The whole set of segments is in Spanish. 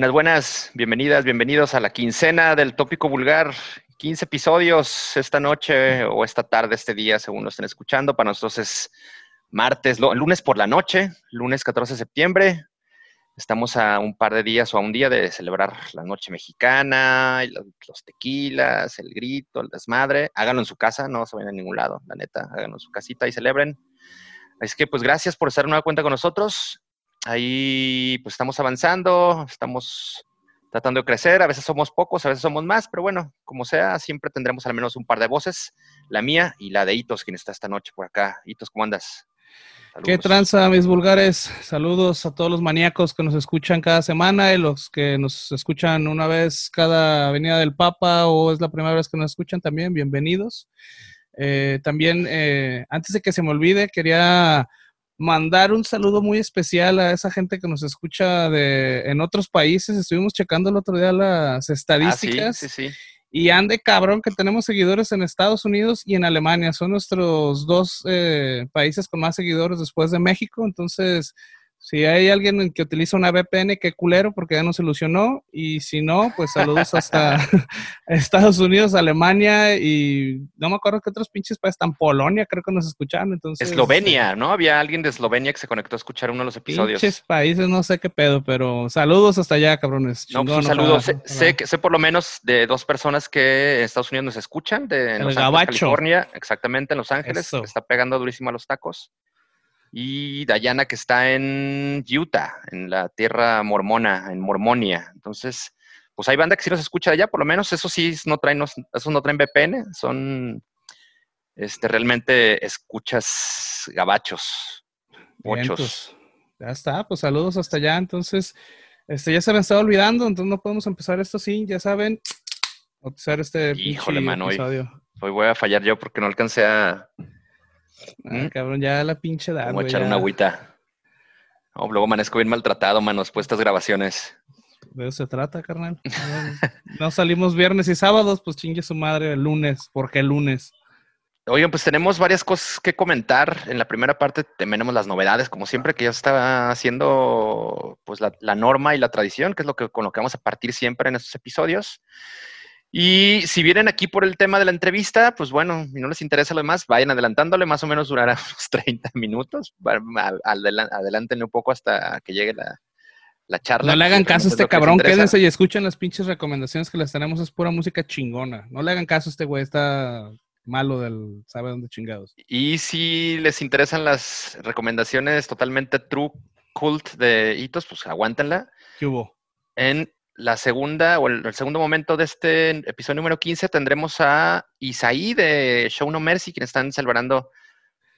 Buenas, buenas, bienvenidas, bienvenidos a la quincena del tópico vulgar. 15 episodios esta noche o esta tarde, este día, según lo estén escuchando. Para nosotros es martes, lunes por la noche, lunes 14 de septiembre. Estamos a un par de días o a un día de celebrar la noche mexicana, los tequilas, el grito, el desmadre. Háganlo en su casa, no se vayan a ningún lado, la neta. Háganlo en su casita y celebren. Así que pues gracias por estar en nueva cuenta con nosotros. Ahí pues estamos avanzando, estamos tratando de crecer, a veces somos pocos, a veces somos más, pero bueno, como sea, siempre tendremos al menos un par de voces, la mía y la de Hitos, quien está esta noche por acá. Hitos, ¿cómo andas? ¿Qué tranza, mis vulgares? Saludos a todos los maníacos que nos escuchan cada semana y los que nos escuchan una vez cada venida del Papa o es la primera vez que nos escuchan también, bienvenidos. Eh, también, eh, antes de que se me olvide, quería mandar un saludo muy especial a esa gente que nos escucha de, en otros países. Estuvimos checando el otro día las estadísticas. Ah, sí, sí, sí. Y ande cabrón que tenemos seguidores en Estados Unidos y en Alemania. Son nuestros dos eh, países con más seguidores después de México. Entonces, si hay alguien que utiliza una VPN, qué culero, porque ya no se ilusionó. Y si no, pues saludos hasta Estados Unidos, Alemania y no me acuerdo qué otros pinches países, están Polonia, creo que nos escucharon. Entonces, Eslovenia, ¿no? Había alguien de Eslovenia que se conectó a escuchar uno de los episodios. Pinches países, no sé qué pedo, pero saludos hasta allá, cabrones. no, pues saludos. Sé, sé, sé, por lo menos de dos personas que en Estados Unidos nos escuchan, de Los Ángeles, California, exactamente en Los Ángeles, está pegando durísimo a los tacos y Dayana que está en Utah, en la tierra mormona, en Mormonia. Entonces, pues hay banda que sí nos escucha allá, por lo menos eso sí no traen, eso no traen VPN, son este, realmente escuchas gabachos, muchos. Ya está, pues saludos hasta allá. Entonces, este, ya se me estaba olvidando, entonces no podemos empezar esto así, ya saben, empezar este Híjole, mano, hoy voy a fallar yo porque no alcancé a Ah, cabrón, ya la pinche edad. Vamos a echar una agüita. luego amanezco bien maltratado, mano, después de estas grabaciones. De eso se trata, carnal. no salimos viernes y sábados, pues chingue su madre el lunes. ¿Por qué el lunes? Oigan, pues tenemos varias cosas que comentar. En la primera parte tenemos las novedades, como siempre, que ya está haciendo pues la, la norma y la tradición, que es lo que con lo que vamos a partir siempre en estos episodios. Y si vienen aquí por el tema de la entrevista, pues bueno, si no les interesa lo demás, vayan adelantándole, más o menos durará unos 30 minutos. Adelántenle un poco hasta que llegue la, charla. No le hagan caso a este cabrón, quédense y escuchen las pinches recomendaciones que les tenemos, es pura música chingona. No le hagan caso a este güey, está malo del sabe dónde chingados. Y si les interesan las recomendaciones totalmente true cult de hitos, pues aguántenla. ¿Qué hubo? En la segunda o el, segundo momento de este episodio número 15 tendremos a Isaí de Show No Mercy, quienes están celebrando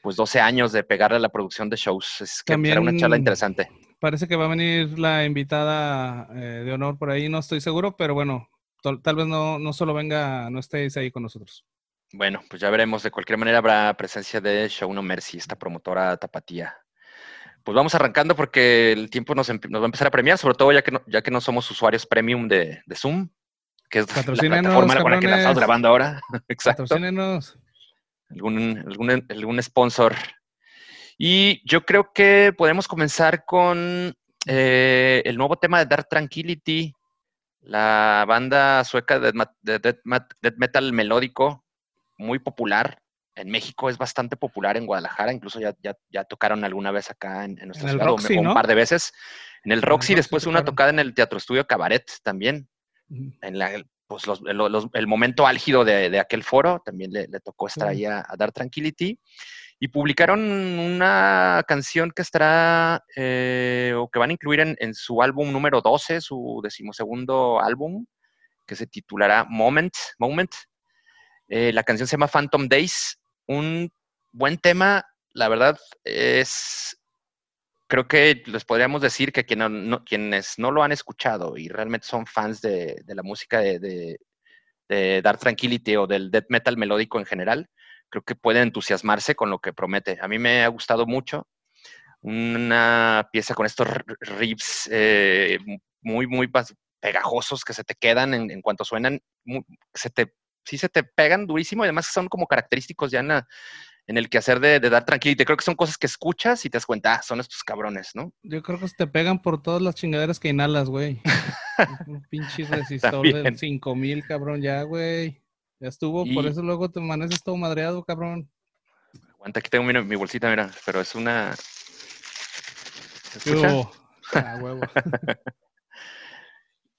pues 12 años de pegarle a la producción de shows. Es que será una charla interesante. Parece que va a venir la invitada eh, de honor por ahí, no estoy seguro, pero bueno, tal vez no, no solo venga, no esté Isaí con nosotros. Bueno, pues ya veremos. De cualquier manera habrá presencia de Show No Mercy, esta promotora tapatía pues vamos arrancando porque el tiempo nos, va a empezar a premiar, sobre todo ya que no, ya que no somos usuarios premium de, Zoom, que es la plataforma con la que la estamos grabando ahora. Exacto. Algún, algún, algún sponsor. Y yo creo que podemos comenzar con eh, el nuevo tema de Dark Tranquility, la banda sueca de, de death metal melódico, muy popular, en México es bastante popular, en Guadalajara, incluso ya, ya, tocaron alguna vez acá en, nuestra ciudad, un par de veces. En el Roxy, después una tocada en el Teatro Estudio Cabaret también. En la, pues el momento álgido de, aquel foro, también le, tocó estar ahí a, Dar Tranquility. Y publicaron una canción que estará, eh, o que van a incluir en, su álbum número 12, su decimosegundo álbum, que se titulará Moment. Moment. Eh, la canción se llama Phantom Days un buen tema, la verdad, es, creo que les podríamos decir que quienes no lo han escuchado y realmente son fans de, la música de, Dark Tranquility o del death metal melódico en general, creo que pueden entusiasmarse con lo que promete. A mí me ha gustado mucho una pieza con estos riffs eh, muy, muy pegajosos que se te quedan en, cuanto suenan, se te sí se te pegan durísimo y además son como característicos ya en, en el quehacer de, de dar tranquilidad. Creo que son cosas que escuchas y te das cuenta, ah, son estos cabrones, ¿no? Yo creo que te pegan por todas las chingaderas que inhalas, güey. Un pinche resistor de 5000, cabrón, ya, güey. Ya estuvo, por eso luego te amaneces todo madreado, cabrón. Aguanta, aquí tengo mi, bolsita, mira, pero es una. Ah, huevo.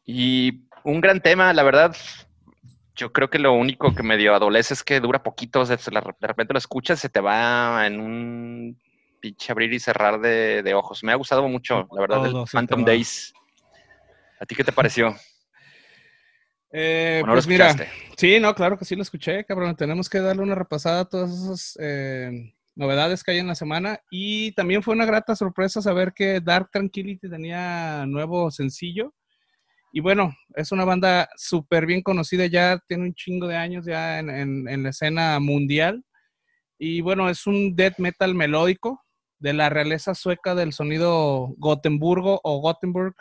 y un gran tema, la verdad, yo creo que lo único que medio adolece es que dura poquito, de repente lo escuchas, se te va en un pinche abrir y cerrar de, ojos. Me ha gustado mucho, la verdad, el Phantom Days. ¿A ti qué te pareció? Eh, pues mira, sí, no, claro que sí lo escuché, cabrón. Tenemos que darle una repasada a todas esas eh, novedades que hay en la semana. Y también fue una grata sorpresa saber que Dark Tranquility tenía nuevo sencillo. Y bueno, es una banda súper bien conocida ya, tiene un chingo de años ya en, la escena mundial. Y bueno, es un death metal melódico de la realeza sueca del sonido Gotemburgo o Gothenburg.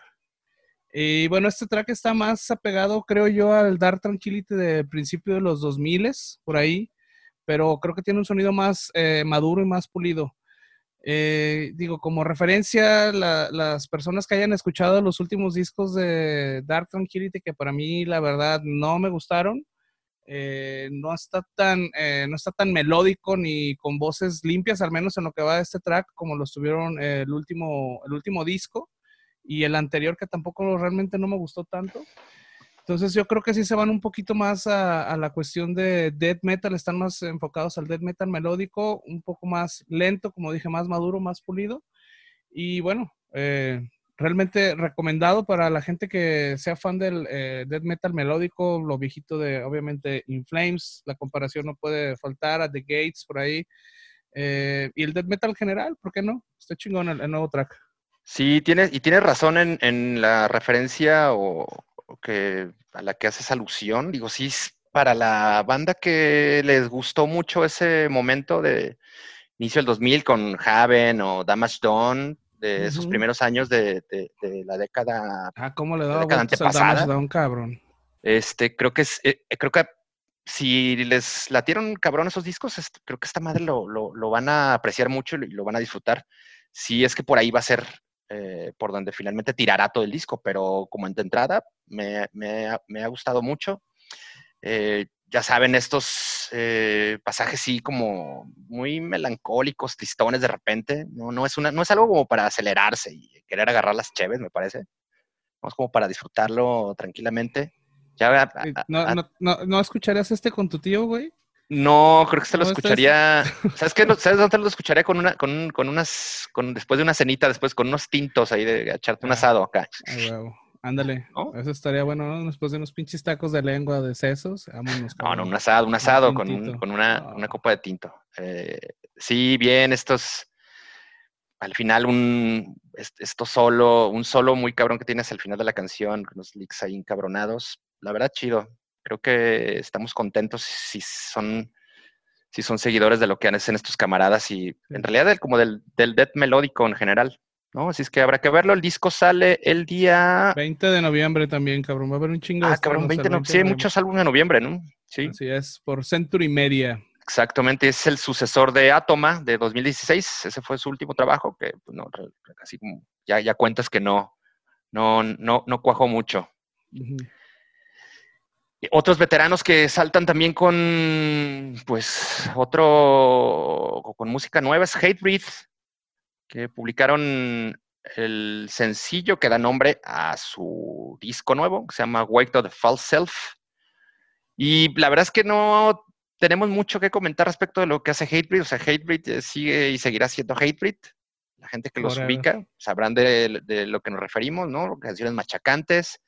Y bueno, este track está más apegado, creo yo, al Dark Tranquility de principio de los 2000 por ahí, pero creo que tiene un sonido más eh, maduro y más pulido. Eh, digo, como referencia, las personas que hayan escuchado los últimos discos de Dark Tranquility, que para mí la verdad no me gustaron, eh, no, está tan, eh, no está tan melódico ni con voces limpias, al menos en lo que va de este track, como lo estuvieron el, último, el último disco y el anterior que tampoco realmente no me gustó tanto. Entonces yo creo que sí se van un poquito más a, la cuestión de death metal, están más enfocados al death metal melódico, un poco más lento, como dije, más maduro, más pulido. Y bueno, eh, realmente recomendado para la gente que sea fan del eh, death metal melódico, lo viejito de obviamente In Flames, la comparación no puede faltar a The Gates por ahí. Eh, y el death metal general, ¿por qué no? Está chingón el, nuevo track. Sí, tienes, y tienes razón en, en la referencia o, que, a la que haces alusión. Digo, sí, para la banda que les gustó mucho ese momento de inicio del 2000 con Haven o Damage Dawn, de esos primeros años de, la década. Ah, ¿cómo le daba Damage Dawn, cabrón? Este, creo que es, eh, creo que si les latieron cabrón esos discos, creo que esta madre lo, lo, van a apreciar mucho y lo van a disfrutar. Si es que por ahí va a ser eh, por donde finalmente tirará todo el disco, pero como en entrada me, ha, gustado mucho. Eh, ya saben, estos eh, pasajes sí como muy melancólicos, tristones de repente, no, no, es una, no es algo como para acelerarse y querer agarrar las cheves, me parece. No es como para disfrutarlo tranquilamente. Ya, no, no, no, ¿No escucharías este con tu tío, güey? No, creo que se lo escucharía. ¿Sabes qué? ¿Sabes dónde lo escucharía? Con una, con, con unas, con, después de una cenita, después con unos tintos ahí de echarte un ah, asado acá. Ándale. Eso estaría bueno, ¿no? Después de unos pinches tacos de lengua de sesos. No, no, un asado, un asado con, una, ah. una, copa de tinto. Eh, sí, bien, estos. Al final, un esto solo, un solo muy cabrón que tienes al final de la canción, con los leaks ahí encabronados. La verdad, chido creo que estamos contentos si son, si son seguidores de lo que hacen estos camaradas y en realidad como del, del death melódico en general. ¿no? Así es que habrá que verlo. El disco sale el día... 20 de noviembre también, cabrón. Va a haber un chingo de... Ah, cabrón, 20 de noviembre. Sí, hay muchos álbumes de noviembre, ¿no? Sí. Así es, por Century Media. Exactamente, es el sucesor de Atoma de 2016. Ese fue su último trabajo, que pues, no, casi ya, ya cuentas que no, no, no, no cuajó mucho. Otros veteranos que saltan también con, pues, otro, con música nueva es Hatebreed, que publicaron el sencillo que da nombre a su disco nuevo, que se llama Wake to the False Self. Y la verdad es que no tenemos mucho que comentar respecto de lo que hace Hatebreed. O sea, Hatebreed eh, sigue y seguirá siendo Hatebreed. La gente que los ubica sabrán de, de, lo que nos referimos, ¿no? Canciones machacantes,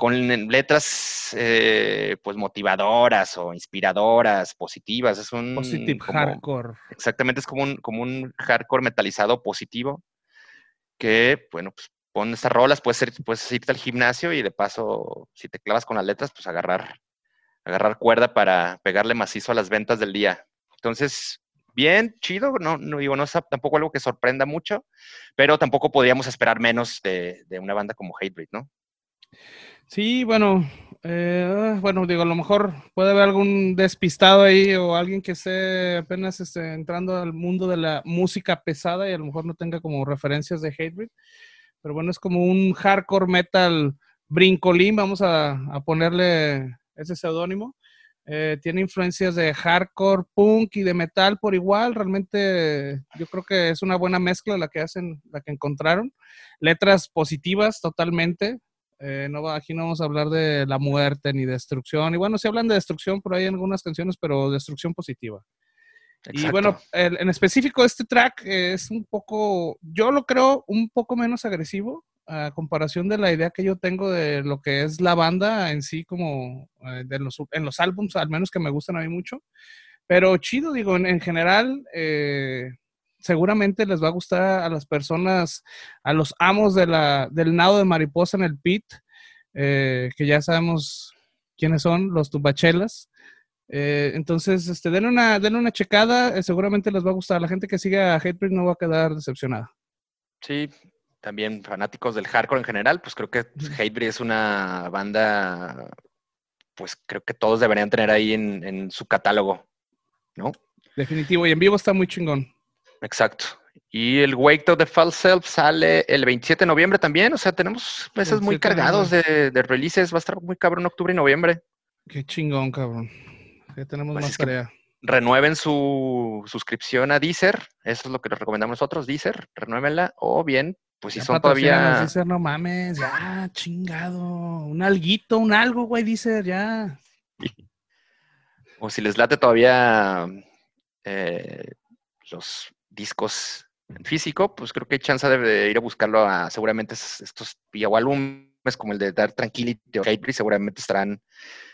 con letras eh, pues motivadoras o inspiradoras, positivas. Es un positive hardcore. Exactamente, es como un, como un hardcore metalizado positivo que, bueno, pues pon estas rolas, puedes, puedes irte al gimnasio y de paso, si te clavas con las letras, pues agarrar, agarrar cuerda para pegarle macizo a las ventas del día. Entonces, bien, chido, no, no digo, no es tampoco algo que sorprenda mucho, pero tampoco podríamos esperar menos de, de una banda como Hatebreed, ¿no? Sí, bueno, Eh, bueno, digo, a lo mejor puede haber algún despistado ahí o alguien que esté apenas esté entrando al mundo de la música pesada y a lo mejor no tenga como referencias de Hatebreed. Pero bueno, es como un hardcore metal brincolín, vamos a, ponerle ese seudónimo. Eh, tiene influencias de hardcore, punk y de metal por igual. Realmente yo creo que es una buena mezcla la que hacen, la que encontraron. Letras positivas totalmente. Eh, no, aquí no vamos a hablar de la muerte ni destrucción. Y bueno, sí hablan de destrucción por ahí en algunas canciones, pero destrucción positiva. Y bueno, en específico este track es un poco, yo lo creo un poco menos agresivo a comparación de la idea que yo tengo de lo que es la banda en sí, como eh, de los, en los álbums, al menos que me gustan a mí mucho. Pero chido, digo, en, general, eh, seguramente les va a gustar a las personas, a los amos de la, del nado de mariposa en el pit, eh, que ya sabemos quiénes son, los tubachelas. Eh, entonces, este, den una, den una checada, eh, seguramente les va a gustar. La gente que siga a Hatebreed no va a quedar decepcionada. Sí, también fanáticos del hardcore en general, pues creo que Hatebreed es una banda, pues creo que todos deberían tener ahí en, en su catálogo, ¿no? Definitivo, y en vivo está muy chingón. Exacto. Y el Wake of the False Self sale el 27 de noviembre también. O sea, tenemos meses muy cargados de, releases. Va a estar muy cabrón octubre y noviembre. Qué chingón, cabrón. Ya tenemos más tarea. Renueven su suscripción a Deezer. Eso es lo que les recomendamos nosotros, Deezer. Renuévenla. O bien, pues si son todavía. Deezer, no mames. Ya, chingado. Un alguito, un algo, güey, Deezer, ya. O si les late todavía eh, los discos en físico, pues creo que hay chance de, ir a buscarlo a seguramente estos o álbumes como el de Dark Tranquility o Hatebreed seguramente estarán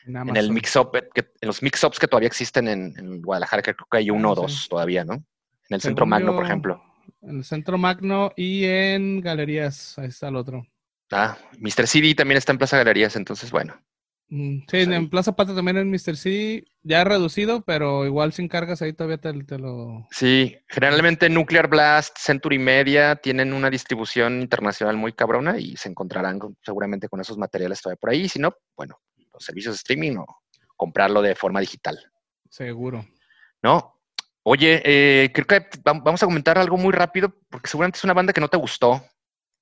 en, el mix-up, en los mix-ups que todavía existen en, Guadalajara, creo que hay uno o dos todavía, ¿no? En el Centro Magno, por ejemplo. En el Centro Magno y en Galerías, ahí está el otro. Ah, Mr. CD también está en Plaza Galerías, entonces bueno. Mm, sí, en Plaza Pata también en Mr. C, ya reducido, pero igual sin cargas ahí todavía te, lo... Sí, generalmente Nuclear Blast, Century Media tienen una distribución internacional muy cabrona y se encontrarán seguramente con esos materiales todavía por ahí. Si no, bueno, los servicios de streaming o comprarlo de forma digital. Seguro. ¿No? Oye, eh, creo que vamos a comentar algo muy rápido porque seguramente es una banda que no te gustó.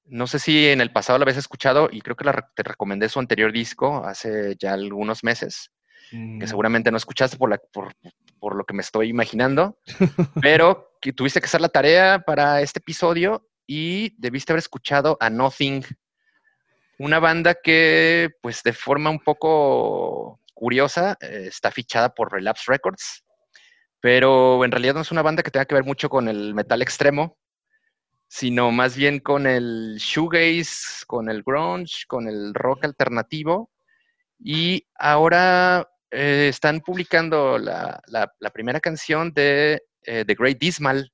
No sé si en el pasado la habías escuchado y creo que te recomendé su anterior disco hace ya algunos meses, que mm. seguramente no escuchaste por, la, por, lo que me estoy imaginando, pero que tuviste que hacer la tarea para este episodio y debiste haber escuchado a Nothing, una banda que pues de forma un poco curiosa eh, está fichada por Relapse Records, pero en realidad no es una banda que tenga que ver mucho con el metal extremo, sino más bien con el shoegaze, con el grunge, con el rock alternativo. Y ahora eh, están publicando la, primera canción de eh, The Great Dismal,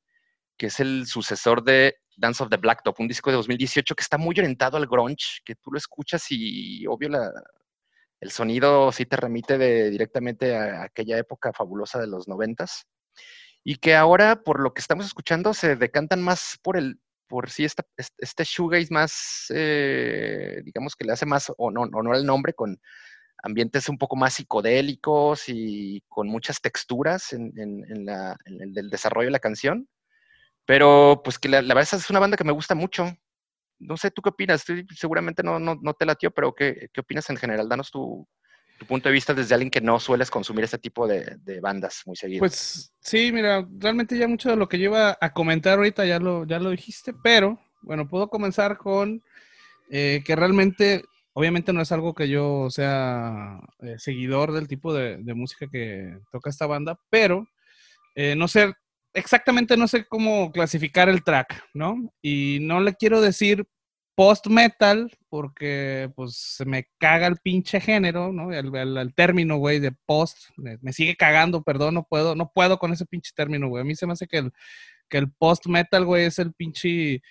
que es el sucesor de Dance of the Blacktop, un disco de 2018 que está muy orientado al grunge, que tú lo escuchas y obvio el sonido sí te remite directamente a aquella época fabulosa de los noventas y que ahora, por lo que estamos escuchando, se decantan más por el, por sí esta, este shoegaze más, eh, digamos que le hace más honor al nombre, con ambientes un poco más psicodélicos y con muchas texturas en, el desarrollo de la canción. Pero pues que la, verdad es una banda que me gusta mucho. No sé, ¿tú qué opinas? seguramente no, no, no te latió, pero ¿qué, ¿qué, opinas en general? Danos tu, tu punto de vista desde alguien que no sueles consumir este tipo de, bandas muy seguido. Pues sí, mira, realmente ya mucho de lo que lleva a comentar ahorita ya lo, ya lo dijiste, pero bueno, puedo comenzar con eh, que realmente, obviamente no es algo que yo sea eh, seguidor del tipo de, música que toca esta banda, pero eh, no sé, exactamente no sé cómo clasificar el track, ¿no? Y no le quiero decir post-metal, porque pues se me caga el pinche género, ¿no? El, término, güey, de post, me, sigue cagando, perdón, no puedo, no puedo con ese pinche término, güey. A mí se me hace que el, que el post-metal, güey, es el pinche,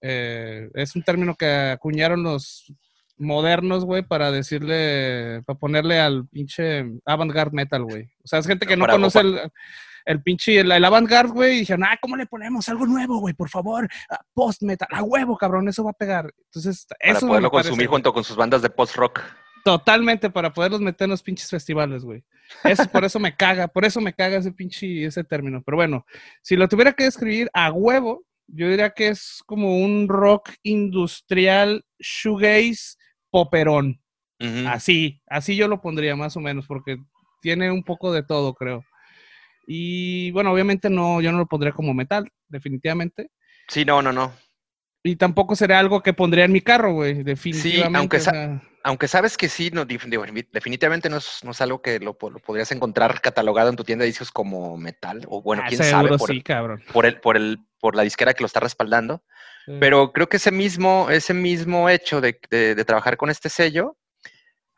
eh, es un término que acuñaron los modernos, güey, para decirle, para ponerle al pinche avant-garde metal, güey. O sea, es gente que no conoce el el pinche, el, el avant-garde, güey, y dijeron, ah, ¿cómo le ponemos algo nuevo, güey? Por favor, ah, post-metal, a huevo, cabrón, eso va a pegar. Entonces, Para eso poderlo consumir junto con sus bandas de post-rock. Totalmente para poderlos meter en los pinches festivales, güey. Eso, por eso me caga, por eso me caga ese pinche, ese término. Pero bueno, si lo tuviera que describir a huevo, yo diría que es como un rock industrial shoegaze poperón. Así, así yo lo pondría más o menos, porque tiene un poco de todo, creo. Y bueno, obviamente no, yo no lo pondría como metal, definitivamente. Sí, no, no, no. Y tampoco sería algo que pondría en mi carro, güey, definitivamente. Sí, aunque, aunque sabes que sí, no, definitivamente no es, no es algo que lo, podrías encontrar catalogado en tu tienda de discos como metal, o bueno, ah, quién sabe, por, sí, cabrón. por, el, por, el, por la disquera que lo está respaldando. Pero creo que ese mismo, ese mismo hecho de, de, trabajar con este sello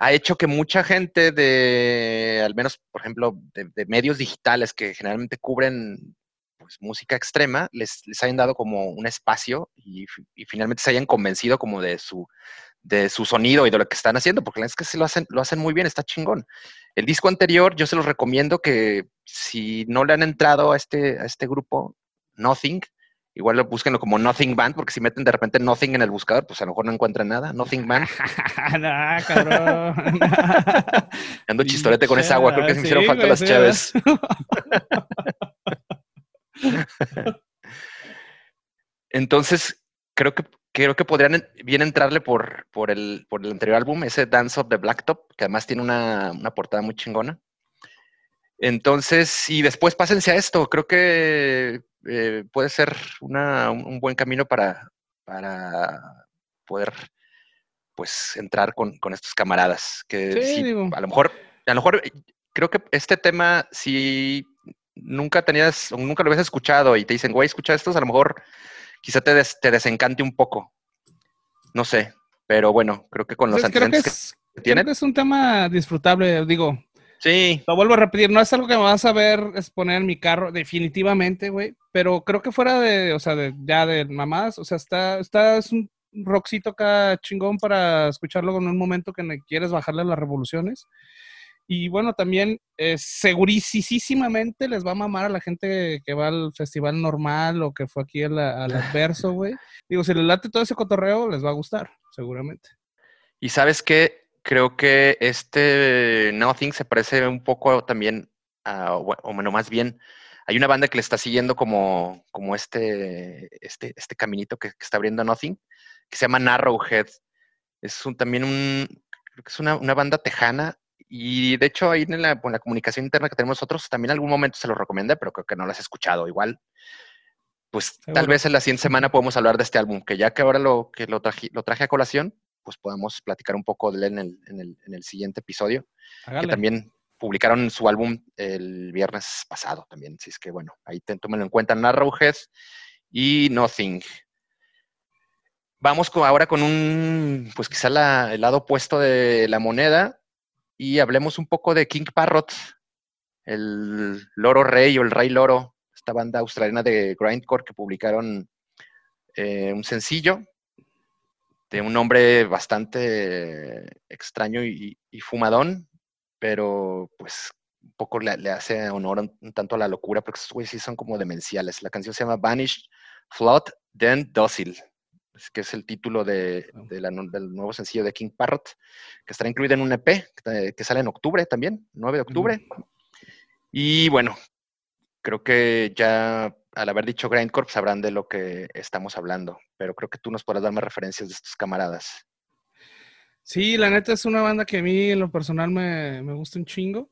ha hecho que mucha gente de, al menos, por ejemplo, de, medios digitales que generalmente cubren pues, música extrema, les, les hayan dado como un espacio y, y, finalmente se hayan convencido como de su, de su sonido y de lo que están haciendo, porque la verdad es que sí lo hacen, lo hacen muy bien, está chingón. El disco anterior, yo se los recomiendo que si no le han entrado a este, a este grupo, Nothing, igual lo búsquenlo como Nothing Band, porque si meten de repente Nothing en el buscador, pues a lo mejor no encuentran nada. Nothing Band. nah, cabrón. Ando chistorete con esa agua, creo que se hicieron falta las chaves. Entonces, creo que creo que podrían bien entrarle por, por, el, por el anterior álbum, ese Dance of the Blacktop, que además tiene una, portada muy chingona. Entonces, y después pásense a esto, creo que eh, puede ser un buen camino para, para poder pues entrar con, estos camaradas. Que sí, a lo mejor, a lo mejor creo que este tema, si nunca tenías, nunca lo habías escuchado y te dicen, güey, escucha estos, a lo mejor quizá te, te desencante un poco. No sé, pero bueno, creo que con los pues antecedentes que, es, tienen. es un tema disfrutable, digo. Sí. Lo vuelvo a repetir, no es algo que me vas a ver exponer en mi carro, definitivamente, güey. Pero creo que fuera de, o sea, de, ya de mamás, o sea, está, está, es un rockcito acá chingón para escucharlo en un momento que quieres bajarle las revoluciones. Y bueno, también eh, segurísimamente les va a mamar a la gente que va al festival normal o que fue aquí al, adverso, güey. Digo, si les late todo ese cotorreo, les va a gustar, seguramente. Y sabes qué, creo que este Nothing se parece un poco también, a, o bueno, más bien, hay una banda que le está siguiendo como, como este, este, este caminito que, está abriendo Nothing, que se llama Narrowhead. Es un, también un, creo que es una, una banda tejana y de hecho, ahí en la, comunicación interna que tenemos nosotros, también en algún momento se lo recomendé, pero creo que no lo has escuchado. Igual, pues tal vez en la siguiente semana podemos hablar de este álbum, que ya que ahora lo, que lo, traje, lo traje a colación, pues podamos platicar un poco de él en el, en el, en el siguiente episodio. Que también publicaron su álbum el viernes pasado también. Así es que bueno, ahí tómenlo en cuenta Narrowhead y Nothing. Vamos ahora con un, pues quizá el lado opuesto de la moneda, y hablemos un poco de King Parrot, el loro rey o el rey loro, esta banda australiana de grindcore que publicaron eh, un sencillo de un nombre bastante extraño y, fumadón, pero pues un poco le, hace honor un, tanto a la locura, porque estos güeyes sí son como demenciales. La canción se llama Vanished, Flood, Then Docile que es el título de, del nuevo sencillo de King Parrot, que estará incluido en un EP que, sale en octubre también, 9 de octubre. Y bueno, creo que ya al haber dicho Grindcorp sabrán de lo que estamos hablando, pero creo que tú nos podrás dar más referencias de estos camaradas. Sí, la neta es una banda que a mí en lo personal me, gusta un chingo.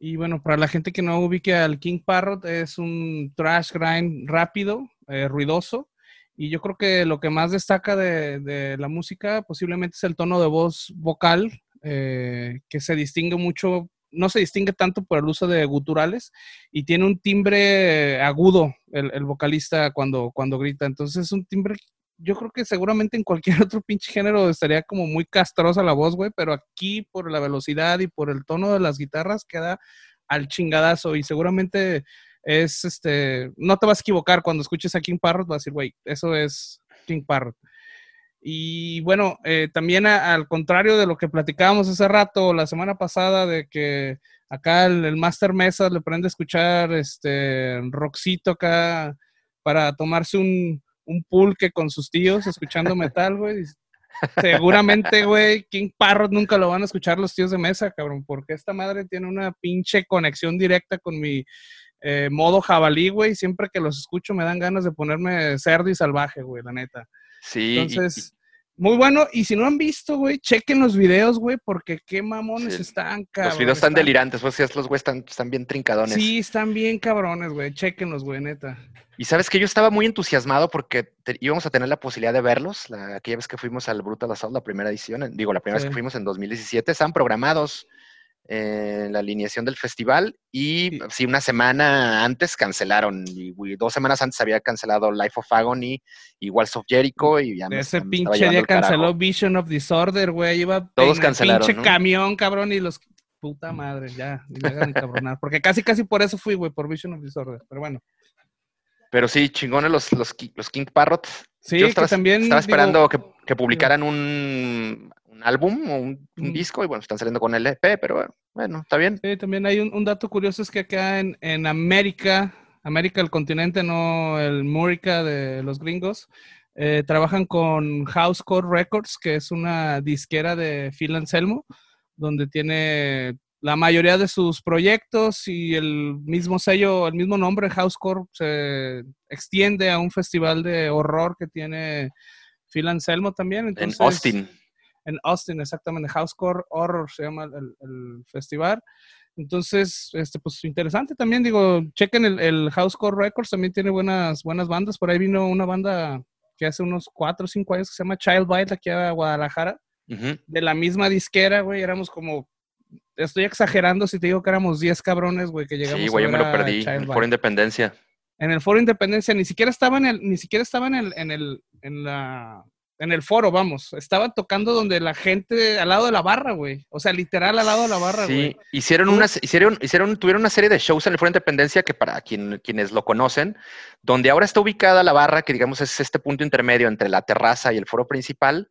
Y bueno, para la gente que no ubique al King Parrot, es un trash grind rápido, eh, ruidoso, y yo creo que lo que más destaca de, la música posiblemente es el tono de voz vocal, eh, que se distingue mucho, no se distingue tanto por el uso de guturales y tiene un timbre agudo el, vocalista cuando, cuando grita. Entonces es un timbre, yo creo que seguramente en cualquier otro pinche género estaría como muy castrosa la voz, güey, pero aquí por la velocidad y por el tono de las guitarras queda al chingadazo y seguramente es este, no te vas a equivocar cuando escuches a King Parrot, vas a decir, güey, eso es King Parrot. Y bueno, eh, también al contrario de lo que platicábamos hace rato, la semana pasada, de que acá el, Master Mesa le prende a escuchar este rockcito acá para tomarse un, un pulque con sus tíos escuchando metal, güey. Seguramente, güey, King Parrot nunca lo van a escuchar los tíos de mesa, cabrón, porque esta madre tiene una pinche conexión directa con mi eh, modo jabalí, güey. Siempre que los escucho me dan ganas de ponerme cerdo y salvaje, güey, la neta. Sí. Entonces, muy bueno. Y si no han visto, güey, chequen los videos, güey, porque qué mamones están, cabrón. Los videos están, delirantes, pues los güey están, están bien trincadones. Sí, están bien cabrones, güey. Chequenlos, güey, neta. Y sabes que yo estaba muy entusiasmado porque íbamos a tener la posibilidad de verlos. La, aquella vez que fuimos al Brutal Assault, la primera edición, digo, la primera vez que fuimos en 2017, estaban programados en la alineación del festival y sí. una semana antes cancelaron, y, dos semanas antes había cancelado Life of Agony y Walls of Jericho y ya Ese pinche día canceló Vision of Disorder, güey, iba Todos cancelaron, pinche camión, cabrón, y los puta madre, ya, me hagan cabronar, porque casi casi por eso fui, güey, por Vision of Disorder, pero bueno. Pero sí, chingones los, los, los King Parrot. Sí, estaba, que también. Estaba esperando que, que, publicaran un, un álbum o un, un, disco y bueno, están saliendo con el EP, pero bueno, está bien. Sí, también hay un, un dato curioso, es que acá en, en, América, América el continente, no el Murica de los gringos, eh, trabajan con Housecore Records, que es una disquera de Phil Anselmo, donde tiene la mayoría de sus proyectos y el mismo sello, el mismo nombre, Housecore, se extiende a un festival de horror que tiene Phil Anselmo también. Entonces, en Austin. En Austin, exactamente. Housecore Horror se llama el, el, festival. Entonces, este, pues interesante también, digo, chequen el, el Housecore Records, también tiene buenas, buenas bandas. Por ahí vino una banda que hace unos cuatro o cinco años que se llama Child Bite aquí a Guadalajara. Uh -huh. De la misma disquera, güey, éramos como estoy exagerando si te digo que éramos 10 cabrones, güey, que llegamos sí, güey, yo me lo perdí en el Foro Independencia. En el Foro Independencia, ni siquiera estaba en el, ni siquiera estaba en el, en el, en la, en el foro, vamos. Estaba tocando donde la gente, al lado de la barra, güey. O sea, literal al lado de la barra, güey. Sí, hicieron unas, hicieron, hicieron, tuvieron una serie de shows en el Foro Independencia que para quien, quienes lo conocen, donde ahora está ubicada la barra, que digamos es este punto intermedio entre la terraza y el foro principal.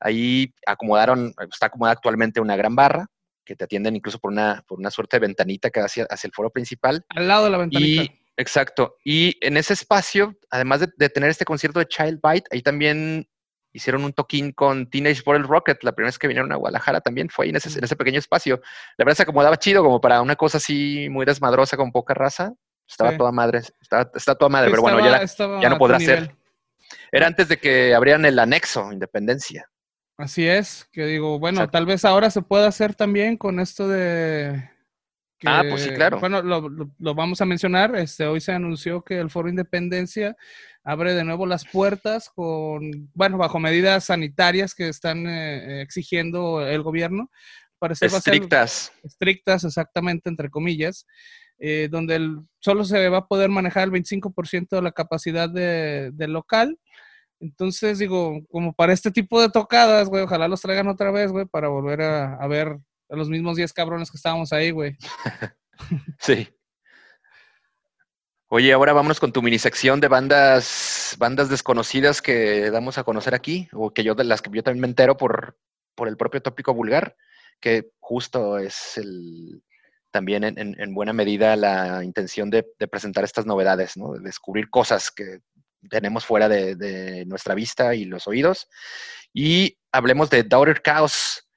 Ahí acomodaron, está acomodada actualmente una gran barra que te atienden incluso por una, por una suerte de ventanita que hacia, hacia el foro principal. Al lado de la ventanita. Y, exacto. Y en ese espacio, además de, de, tener este concierto de Child Bite, ahí también hicieron un toquín con Teenage Bottle Rocket, la primera vez que vinieron a Guadalajara también fue ahí en ese, en ese pequeño espacio. La verdad se acomodaba chido, como para una cosa así muy desmadrosa, con poca raza. Estaba sí. toda madre, estaba, estaba toda madre, sí, pero estaba, bueno, ya, ya no podrá ser. Era antes de que abrieran el anexo, Independencia. Así es, que digo, bueno, Exacto. tal vez ahora se pueda hacer también con esto de... Que, ah, pues sí, claro. Bueno, lo, lo, lo, vamos a mencionar. Este, hoy se anunció que el Foro Independencia abre de nuevo las puertas con, bueno, bajo medidas sanitarias que están eh, exigiendo el gobierno. Parece estrictas. estrictas, exactamente, entre comillas. Eh, donde el, solo se va a poder manejar el 25% de la capacidad de, del local. Entonces, digo, como para este tipo de tocadas, güey, ojalá los traigan otra vez, güey, para volver a, a, ver a los mismos 10 cabrones que estábamos ahí, güey. sí. Oye, ahora vámonos con tu mini sección de bandas, bandas desconocidas que damos a conocer aquí, o que yo de las que yo también me entero por, por el propio tópico vulgar, que justo es el también en, en, en buena medida la intención de, de, presentar estas novedades, ¿no? De descubrir cosas que tenemos fuera de, de, nuestra vista y los oídos. Y hablemos de Daughter Chaos,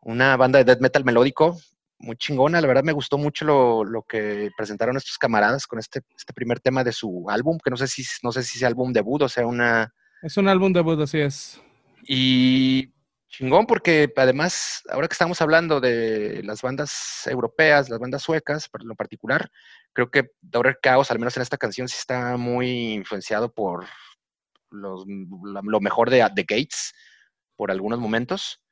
una banda de death metal melódico muy chingona. La verdad me gustó mucho lo, lo, que presentaron estos camaradas con este, este primer tema de su álbum, que no sé si no sé si sea álbum debut o sea una... Es un álbum debut, así es. Y chingón porque además, ahora que estamos hablando de las bandas europeas, las bandas suecas, por lo particular, creo que Daughter Chaos, al menos en esta canción, sí está muy influenciado por los, lo mejor de The Gates por algunos momentos.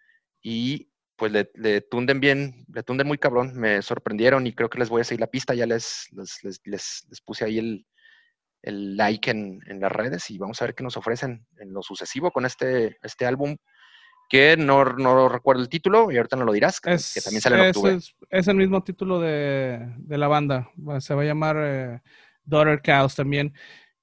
Y pues le, le, tunden bien, le tunden muy cabrón, me sorprendieron y creo que les voy a seguir la pista, ya les, les, les, les puse ahí el, el like en, en, las redes y vamos a ver qué nos ofrecen en lo sucesivo con este, este álbum que no, no recuerdo el título y ahorita no lo dirás, es, que también sale en octubre. Es, es, el mismo título de, de, la banda, se va a llamar eh, Daughter Cows también.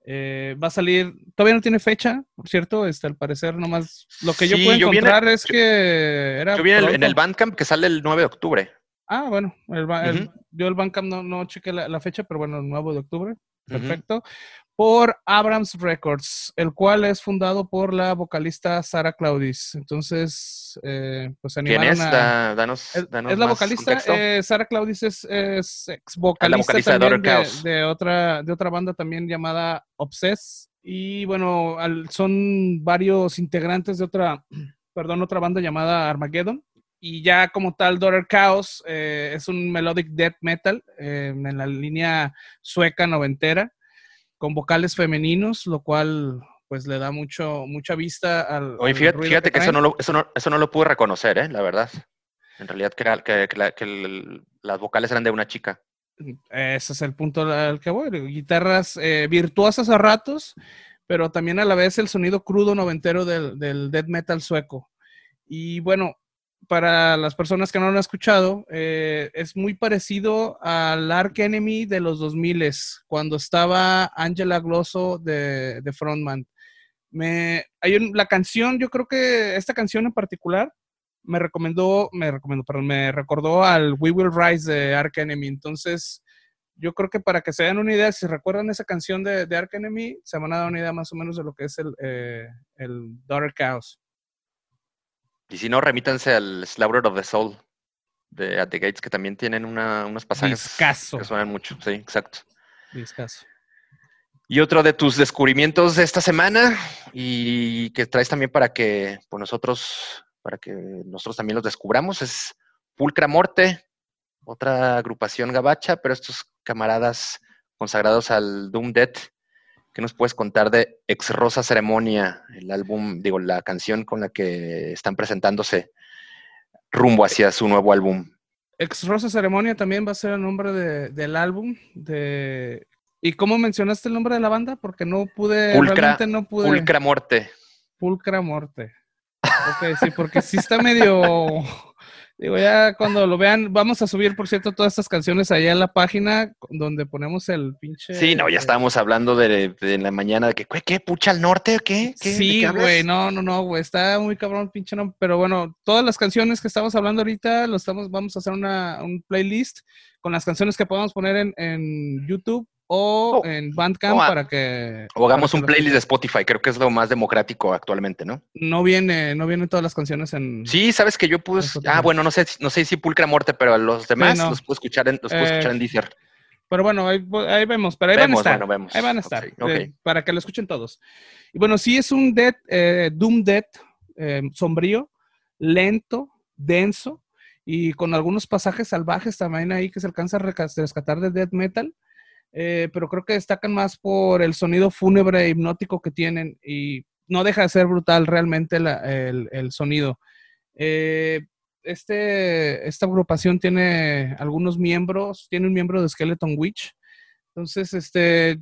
Eh, va a salir, todavía no tiene fecha, por cierto, este, al parecer nomás lo que yo sí, puedo encontrar yo es que era... Yo vi en el, en el, Bandcamp que sale el 9 de octubre. Ah, bueno, el, el, uh -huh. yo el Bandcamp no, no chequé la, la, fecha, pero bueno, el 9 de octubre, perfecto. Uh -huh. Por Abrams Records, el cual es fundado por la vocalista Sara Claudis. Entonces, eh, pues animaron ¿Quién es? a... danos, danos es la vocalista. Eh, Sara Claudis es, es ex vocalista, vocalista de también de otra, de otra banda también llamada Obsess. Y bueno, al- son varios integrantes de otra, perdón, otra banda llamada Armageddon. Y ya como tal, Daughter Chaos eh, es un melodic death metal eh, en la línea sueca noventera, con vocales femeninos, lo cual pues le da mucho, mucha vista al. Oye, fíjate, fíjate que eso no, lo, eso, no, eso no lo pude reconocer, ¿eh? La verdad. En realidad que, era- que, que la- que el- las vocales eran de una chica. Ese es el punto al que voy. Guitarras eh, virtuosas a ratos, pero también a la vez el sonido crudo noventero del, del death metal sueco. Y bueno, para las personas que no lo han escuchado, eh, es muy parecido al Ark Enemy de los 2000 cuando estaba Angela Glosso de, Frontman. Me, hay un- la canción, yo creo que esta canción en particular me recomendó, me recomendó, perdón, me recordó al We Will Rise de Ark Enemy. Entonces, yo creo que para que se den una idea, si recuerdan esa canción de, Ark Enemy, se van a dar una idea más o menos de lo que es el, eh, el Daughter Chaos. Y si no, remítanse al Slaughter of the Soul de At the Gates, que también tienen una- unos pasajes que suenan mucho. Sí, exacto. Discaso. Y otro de tus descubrimientos de esta semana y que traes también para que pues nosotros, para que nosotros también los descubramos es Pulcra Morte, otra agrupación gabacha, pero estos camaradas consagrados al Doom Death. ¿Qué nos puedes contar de Ex Rosa Ceremonia, el álbum, digo, la canción con la que están presentándose rumbo hacia su nuevo álbum? Ex Rosa Ceremonia también va a ser el nombre de- del álbum. De... ¿Y cómo mencionaste el nombre de la banda? Porque no pude, Pulcra- realmente no pude. Pulcra Morte. Pulcra Morte. Ok, sí, porque sí está medio. Digo, ya cuando lo vean, vamos a subir, por cierto, todas estas canciones allá en la página donde ponemos el pinche. Sí, no, ya estábamos hablando de, de la mañana de que, ¿qué? qué ¿Pucha al norte qué? ¿Qué? ¿De Sí, güey, no, no, no, güey, está muy cabrón, pinche no, pero bueno, todas las canciones que estamos hablando ahorita, lo estamos, vamos a hacer una, un playlist con las canciones que podamos poner en, en YouTube o O- en Bandcamp o a- para que... O hagamos un playlist de Spotify, creo que es lo más democrático actualmente, ¿no? No viene, no vienen todas las canciones en... Sí, sabes que yo. Spotify. Ah, bueno, no sé, no sé si Pulcra Morte, pero los demás no. los puedo escuchar en, los puedo Eh, escuchar en Deezer. Pero bueno, ahí, ahí vemos, pero ahí van a estar. bueno, vemos. Ahí van a estar, eh, para que lo escuchen todos. Y bueno, sí es un death, eh, Doom Death eh, sombrío, lento, denso y con algunos pasajes salvajes también ahí que se alcanza a rescatar de death metal. Eh, pero creo que destacan más por el sonido fúnebre e hipnótico que tienen y no deja de ser brutal realmente el, el sonido. Eh, este, esta agrupación tiene algunos miembros, tiene un miembro de Skeleton Witch. Entonces, este,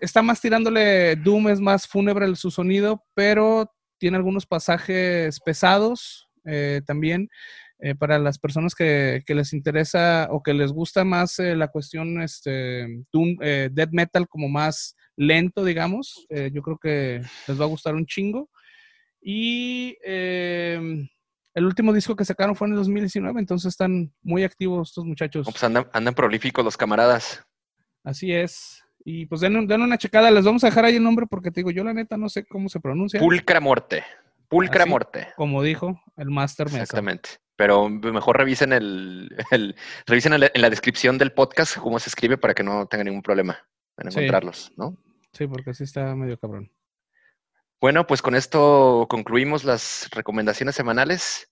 está más tirándole Doom, es más fúnebre su sonido, pero tiene algunos pasajes pesados eh, también. Eh, para las personas que, que les interesa o que les gusta más eh, la cuestión este, Doom, eh, death metal como más lento, digamos, yo creo que les va a gustar un chingo. Y eh, el último disco que sacaron fue en el 2019, entonces están muy activos estos muchachos. Pues andan, andan prolíficos los camaradas. Así es. Y pues den, den una checada, les vamos a dejar ahí el nombre porque te digo, yo la neta no sé cómo se pronuncia. Pulcra Morte. Pulcra Así. Morte. como dijo el Master Mesa. Exactamente. Pero mejor revisen el, el- revisen en la, en la descripción del podcast cómo se escribe para que no tengan ningún problema en Sí. encontrarlos, ¿no? Sí, porque sí está medio cabrón. Bueno, pues con esto concluimos las recomendaciones semanales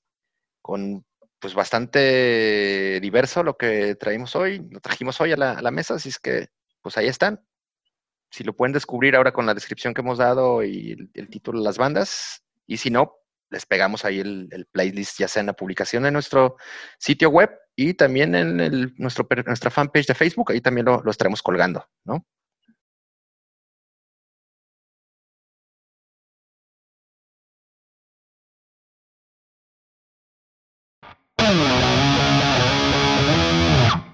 con pues bastante diverso lo que traímos hoy, lo trajimos hoy a la, a la mesa, así es que pues ahí están. Si lo pueden descubrir ahora con la descripción que hemos dado y el, el título de las bandas, y si no, les pegamos ahí el, playlist, ya sea en la publicación de nuestro sitio web y también en nuestro, nuestra fanpage de Facebook, ahí también lo, lo estaremos colgando, ¿no?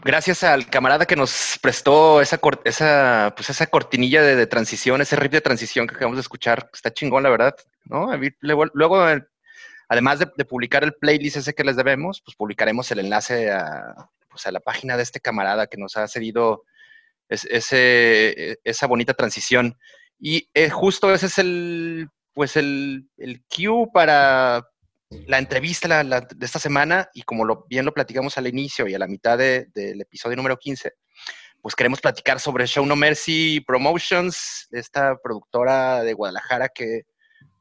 Gracias al camarada que nos prestó esa, esa, pues esa cortinilla de, de transición, ese riff de transición que acabamos de escuchar. Está chingón, la verdad. ¿no? Luego, eh, además de, de publicar el playlist ese que les debemos, pues publicaremos el enlace a, pues a la página de este camarada que nos ha cedido ese, esa bonita transición. Y eh, justo ese es el, pues el, el cue para la entrevista de esta semana y como bien lo platicamos al inicio y a la mitad del episodio número 15, pues queremos platicar sobre Show No Mercy Promotions, esta productora de Guadalajara que,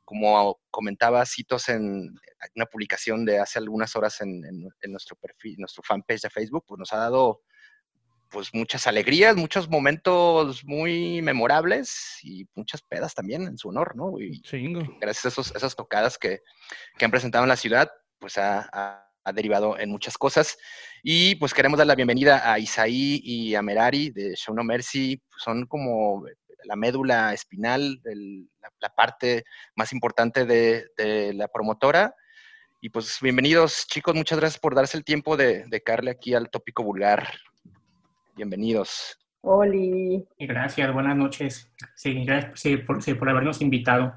como comentaba Citos en una publicación de hace algunas horas en, en nuestro perfil, nuestro fanpage de Facebook, pues nos ha dado pues muchas alegrías, muchos momentos muy memorables y muchas pedas también en su honor, ¿no? Y gracias a esos, esas tocadas que, que, han presentado en la ciudad, pues ha, ha, derivado en muchas cosas. Y pues queremos dar la bienvenida a Isaí y a Merari de Show No Mercy, son como la médula espinal, la, la, parte más importante de, de, la promotora. Y pues bienvenidos chicos, muchas gracias por darse el tiempo de, de caerle aquí al tópico vulgar. Bienvenidos. Oli. Gracias, buenas noches. Sí, gracias por, por habernos invitado.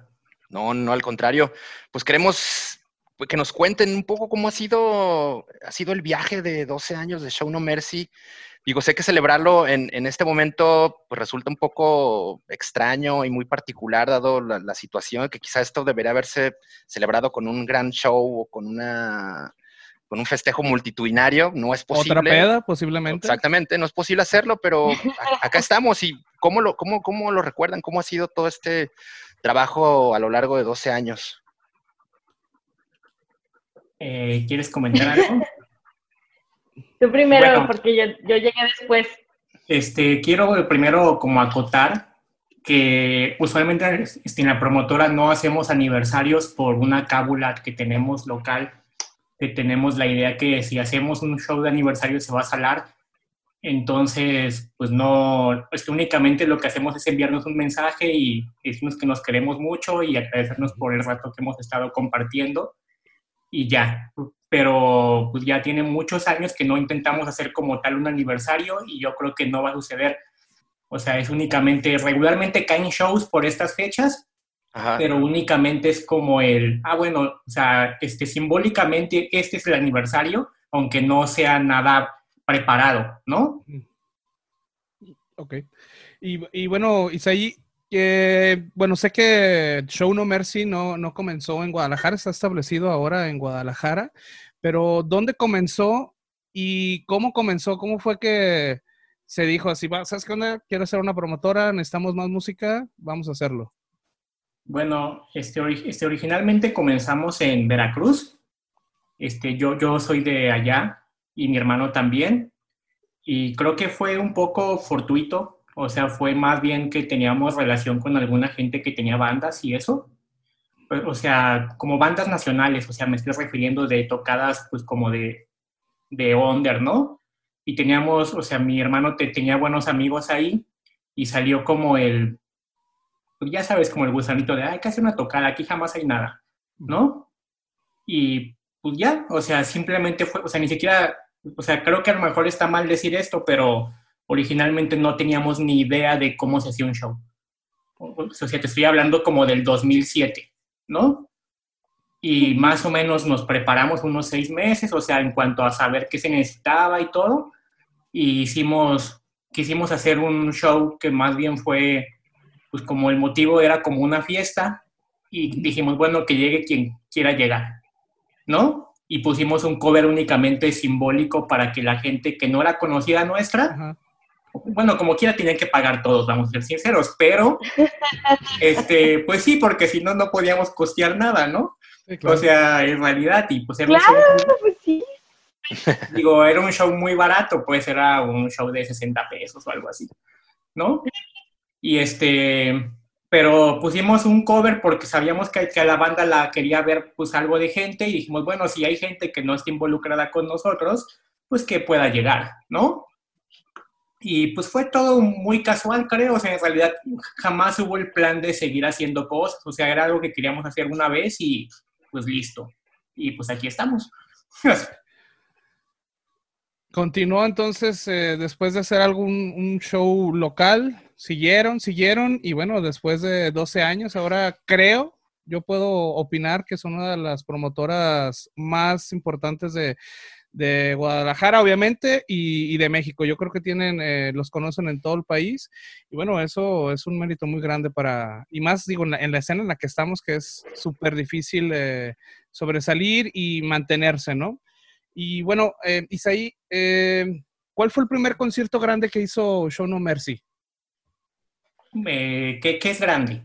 No, no, al contrario. Pues queremos pues, que nos cuenten un poco cómo ha sido, ha sido el viaje de 12 años de Show No Mercy. Digo, sé que celebrarlo en, en este momento pues, resulta un poco extraño y muy particular dado la, la, situación, que quizá esto debería haberse celebrado con un gran show o con una con un festejo multitudinario, no es posible. Otra peda, posiblemente. Exactamente, no es posible hacerlo, pero acá estamos. ¿Y cómo lo, cómo, cómo lo recuerdan? ¿Cómo ha sido todo este trabajo a lo largo de 12 años? Eh, ¿Quieres comentar algo? Tú primero, porque yo, yo, llegué después. Este, quiero primero como acotar que usualmente en la promotora no hacemos aniversarios por una cábula que tenemos local que tenemos la idea que si hacemos un show de aniversario se va a salar. Entonces, pues no, pues que únicamente lo que hacemos es enviarnos un mensaje y decirnos que nos queremos mucho y agradecernos por el rato que hemos estado compartiendo y ya. Pero pues ya tiene muchos años que no intentamos hacer como tal un aniversario y yo creo que no va a suceder. O sea, es únicamente, regularmente caen shows por estas fechas, pero únicamente es como el, ah, bueno, o sea, este, simbólicamente este es el aniversario, aunque no sea nada preparado, ¿no? Ok. Y, y bueno, Isaí, eh, bueno, sé que Show No Mercy no, no comenzó en Guadalajara, está establecido ahora en Guadalajara, pero ¿dónde comenzó y cómo comenzó? ¿Cómo fue que se dijo así, ¿sabes qué onda? Quiero ser una promotora, necesitamos más música, vamos a hacerlo. Bueno, este, este, originalmente comenzamos en Veracruz. Este, yo, yo soy de allá y mi hermano también. Y creo que fue un poco fortuito, o sea, fue más bien que teníamos relación con alguna gente que tenía bandas y eso. O sea, como bandas nacionales, o sea, me estoy refiriendo de tocadas pues como de, de under, ¿no? Y teníamos, o sea, mi hermano te, tenía buenos amigos ahí y salió como el, ya sabes, como el gusanito de, hay que hacer una tocada, aquí jamás hay nada, ¿no? Y pues ya, o sea, simplemente fue, o sea, ni siquiera, o sea, creo que a lo mejor está mal decir esto, pero originalmente no teníamos ni idea de cómo se hacía un show. O sea, te estoy hablando como del 2007, ¿no? Y más o menos nos preparamos unos seis meses, o sea, en cuanto a saber qué se necesitaba y todo, y hicimos, quisimos hacer un show que más bien fue pues como el motivo era como una fiesta y dijimos, bueno, que llegue quien quiera llegar, ¿no? Y pusimos un cover únicamente simbólico para que la gente que no era conocida nuestra, bueno, como quiera tenían que pagar todos, vamos a ser sinceros, pero, este, pues sí, porque si no, no podíamos costear nada, ¿no? O sea, en realidad, y pues era claro, un show, pues sí. Digo, era un show muy barato, pues era un show de 60 pesos o algo así, ¿no? Y este, pero pusimos un cover porque sabíamos que, la banda la quería ver pues algo de gente y dijimos, bueno, si hay gente que no está involucrada con nosotros, pues que pueda llegar, ¿no? Y pues fue todo muy casual, creo, o sea, en realidad jamás hubo el plan de seguir haciendo cosas, o sea, era algo que queríamos hacer una vez y pues listo. Y pues aquí estamos. Continuó entonces, eh, después de hacer algún un show local, siguieron, siguieron y bueno, después de 12 años, ahora creo, yo puedo opinar que son una de las promotoras más importantes de, de Guadalajara, obviamente, y, de México. Yo creo que tienen, eh, los conocen en todo el país. Y bueno, eso es un mérito muy grande para, y más digo, en la, escena en la que estamos, que es súper difícil eh, sobresalir y mantenerse, ¿no? Y bueno, eh, Isaí, eh, ¿cuál fue el primer concierto grande que hizo Show No Mercy? ¿Qué, es grande?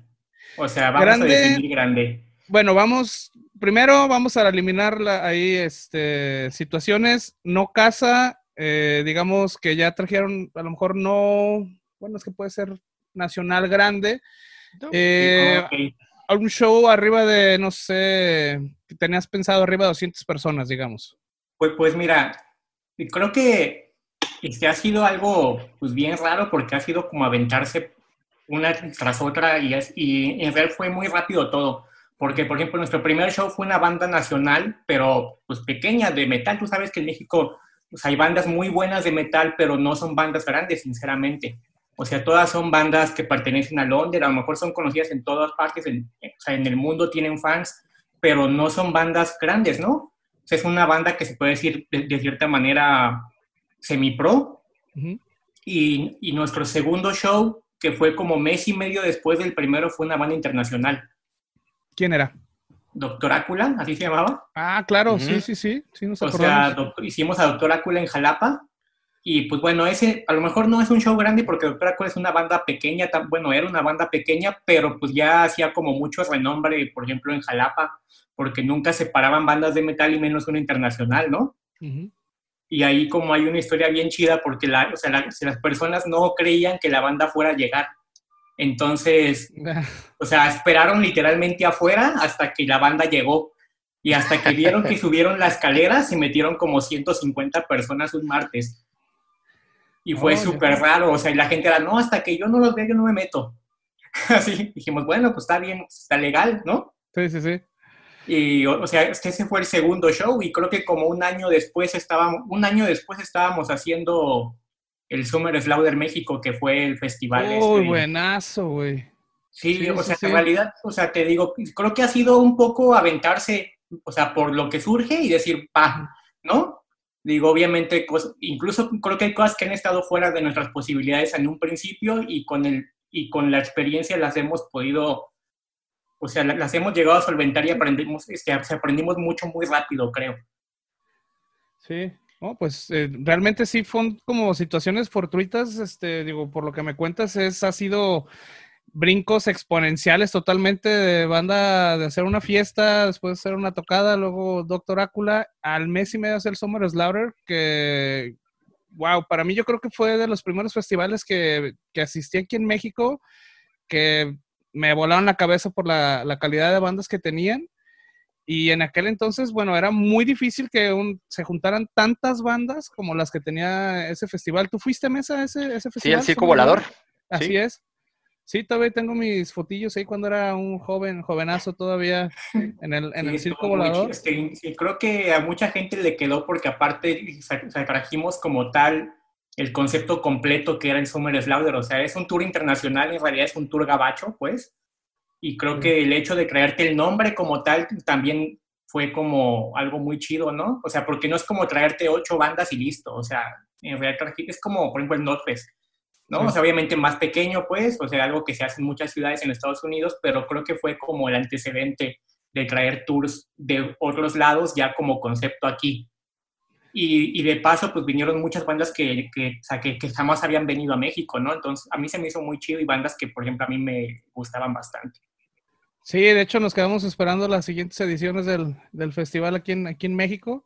O sea, vamos a definir grande. Bueno, vamos, primero vamos a eliminar ahí este, situaciones, no casa, eh, digamos que ya trajeron, a lo mejor no, bueno, es que puede ser nacional grande. Eh, Un show arriba de, no sé, tenías pensado arriba de 200 personas, digamos. Pues, pues mira, creo que este ha sido algo pues bien raro porque ha sido como aventarse una tras otra y, y en realidad fue muy rápido todo. Porque, por ejemplo, nuestro primer show fue una banda nacional, pero pues pequeña, de metal. Tú sabes que en México pues, hay bandas muy buenas de metal, pero no son bandas grandes, sinceramente. O sea, todas son bandas que pertenecen a Londres, a lo mejor son conocidas en todas partes, en, o sea, en el mundo tienen fans, pero no son bandas grandes, ¿no? O sea, es una banda que se puede decir de, cierta manera semi-pro. y, y nuestro segundo show, que fue como mes y medio después del primero, fue una banda internacional. ¿Quién era? Doctor Ácula, así se llamaba. Ah, claro, sí, sí, sí, sí o sea, hicimos a Doctor Ácula en Jalapa. Y pues bueno, ese a lo mejor no es un show grande porque Doctor Ácula es una banda pequeña, bueno, era una banda pequeña, pero pues ya hacía como mucho renombre, por ejemplo, en Jalapa, porque nunca separaban bandas de metal y menos una internacional, ¿no? Y ahí como hay una historia bien chida porque la, o sea, las personas no creían que la banda fuera a llegar. Entonces, o sea, esperaron literalmente afuera hasta que la banda llegó. Y hasta que vieron que subieron la escalera, se metieron como 150 personas un martes. Y fue súper raro. O sea, y la gente era, no, hasta que yo no los vea, yo no me meto. Así, dijimos, bueno, pues está bien, está legal, ¿no? Sí, sí, sí. Y, o, sea, ese fue el segundo show y creo que como un año después estábamos, un año después estábamos haciendo el Summer Slaughter México, que fue el festival. Uy, este. buenazo, güey. Sí, o sea, en realidad, o sea, te digo, creo que ha sido un poco aventarse, o sea, por lo que surge y decir, pa, ¿no? Digo, obviamente, incluso creo que hay cosas que han estado fuera de nuestras posibilidades en un principio y con, el, y con la experiencia las hemos podido, o sea, las hemos llegado a solventar y aprendimos, este, aprendimos mucho muy rápido, creo. Sí, pues eh, realmente sí fueron como situaciones fortuitas, este, digo, por lo que me cuentas, es, ha sido brincos exponenciales totalmente de banda, de hacer una fiesta, después de hacer una tocada, luego Doctor Ácula, al mes y medio hacer Summer Slaughter, que, wow, para mí yo creo que fue de los primeros festivales que, que asistí aquí en México, que me volaron la cabeza por la, la calidad de bandas que tenían y en aquel entonces, bueno, era muy difícil que se juntaran tantas bandas como las que tenía ese festival. ¿Tú fuiste a mesa ese, ese festival? Sí, el Circo Volador. Así es. Sí, todavía tengo mis fotillos ahí cuando era un joven, jovenazo todavía en el, en el Circo Volador. sí, creo que a mucha gente le quedó porque aparte trajimos como tal el concepto completo que era el Summer Slaughter. O sea, es un tour internacional, en realidad es un tour gabacho, pues y creo que el hecho de crearte el nombre como tal también fue como algo muy chido, ¿no? O sea, porque no es como traerte ocho bandas y listo. O sea, en realidad es como, por ejemplo, el Northfest, ¿no? O sea, obviamente más pequeño, pues, o sea, algo que se hace en muchas ciudades en Estados Unidos, pero creo que fue como el antecedente de traer tours de otros lados ya como concepto aquí. Y, y de paso, pues vinieron muchas bandas que, que, o sea, que, que, jamás habían venido a México, ¿no? Entonces, a mí se me hizo muy chido y bandas que, por ejemplo, a mí me gustaban bastante. Sí, de hecho nos quedamos esperando las siguientes ediciones del, festival aquí en, aquí en México.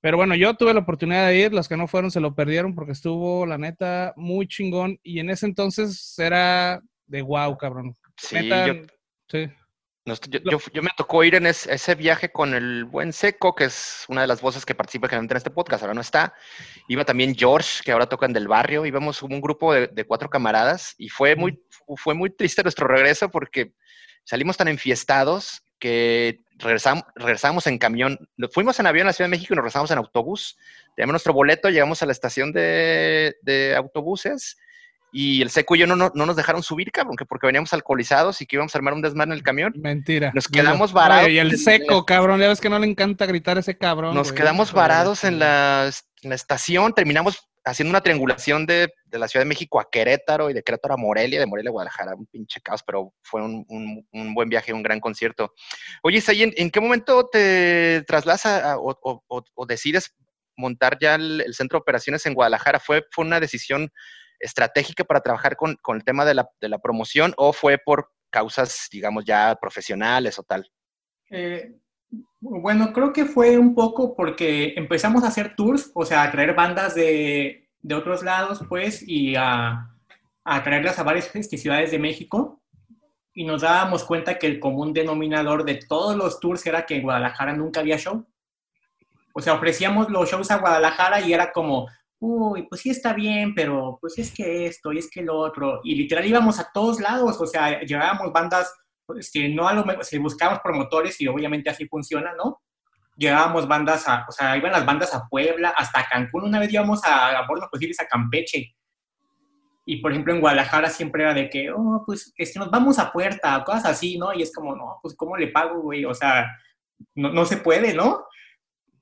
Pero bueno, yo tuve la oportunidad de ir, los que no fueron se lo perdieron porque estuvo, la neta, muy chingón. Y en ese entonces era de wow, cabrón. Sí, yo, Yo, me tocó ir en ese, viaje con el buen Seco, que es una de las voces que participa generalmente en este podcast, ahora no está. Iba también George, que ahora toca en Del Barrio. Íbamos un grupo de, de cuatro camaradas y fue muy, fue muy triste nuestro regreso porque salimos tan enfiestados que regresamos, regresamos en camión. Fuimos en avión a la Ciudad de México y nos regresamos en autobús. Tenemos nuestro boleto, llegamos a la estación de, autobuses y el seco y yo no, no, nos dejaron subir, cabrón, que porque veníamos alcoholizados y que íbamos a armar un desmán en el camión. Mentira. Nos quedamos varados. y el seco, cabrón, ya ves que no le encanta gritar ese cabrón. Nos quedamos varados en la, en la, estación, terminamos haciendo una triangulación de, de, la Ciudad de México a Querétaro y de Querétaro a Morelia, de Morelia a Guadalajara, un pinche caos, pero fue un, un, buen viaje, un gran concierto. Oye, Say, ¿en, qué momento te trasladas o, o, decides montar ya el, el, centro de operaciones en Guadalajara? ¿Fue, fue una decisión estratégica para trabajar con, con el tema de la, de la, promoción o fue por causas, digamos, ya profesionales o tal? Eh, bueno, creo que fue un poco porque empezamos a hacer tours, o sea, a traer bandas de, de otros lados, pues, y a, a traerlas a varias ciudades de México. Y nos dábamos cuenta que el común denominador de todos los tours era que en Guadalajara nunca había show. O sea, ofrecíamos los shows a Guadalajara y era como, uy, pues sí está bien, pero pues es que esto y es que lo otro. Y literal íbamos a todos lados, o sea, llevábamos bandas, este, no a lo mejor, si buscábamos promotores y obviamente así funciona, ¿no? Llevábamos bandas a, o sea, iban las bandas a Puebla, hasta Cancún, una vez íbamos a, a los Posibles a Campeche. Y por ejemplo en Guadalajara siempre era de que, oh, pues es que nos vamos a puerta, cosas así, ¿no? Y es como, no, pues ¿cómo le pago, güey? O sea, no, no se puede, ¿no?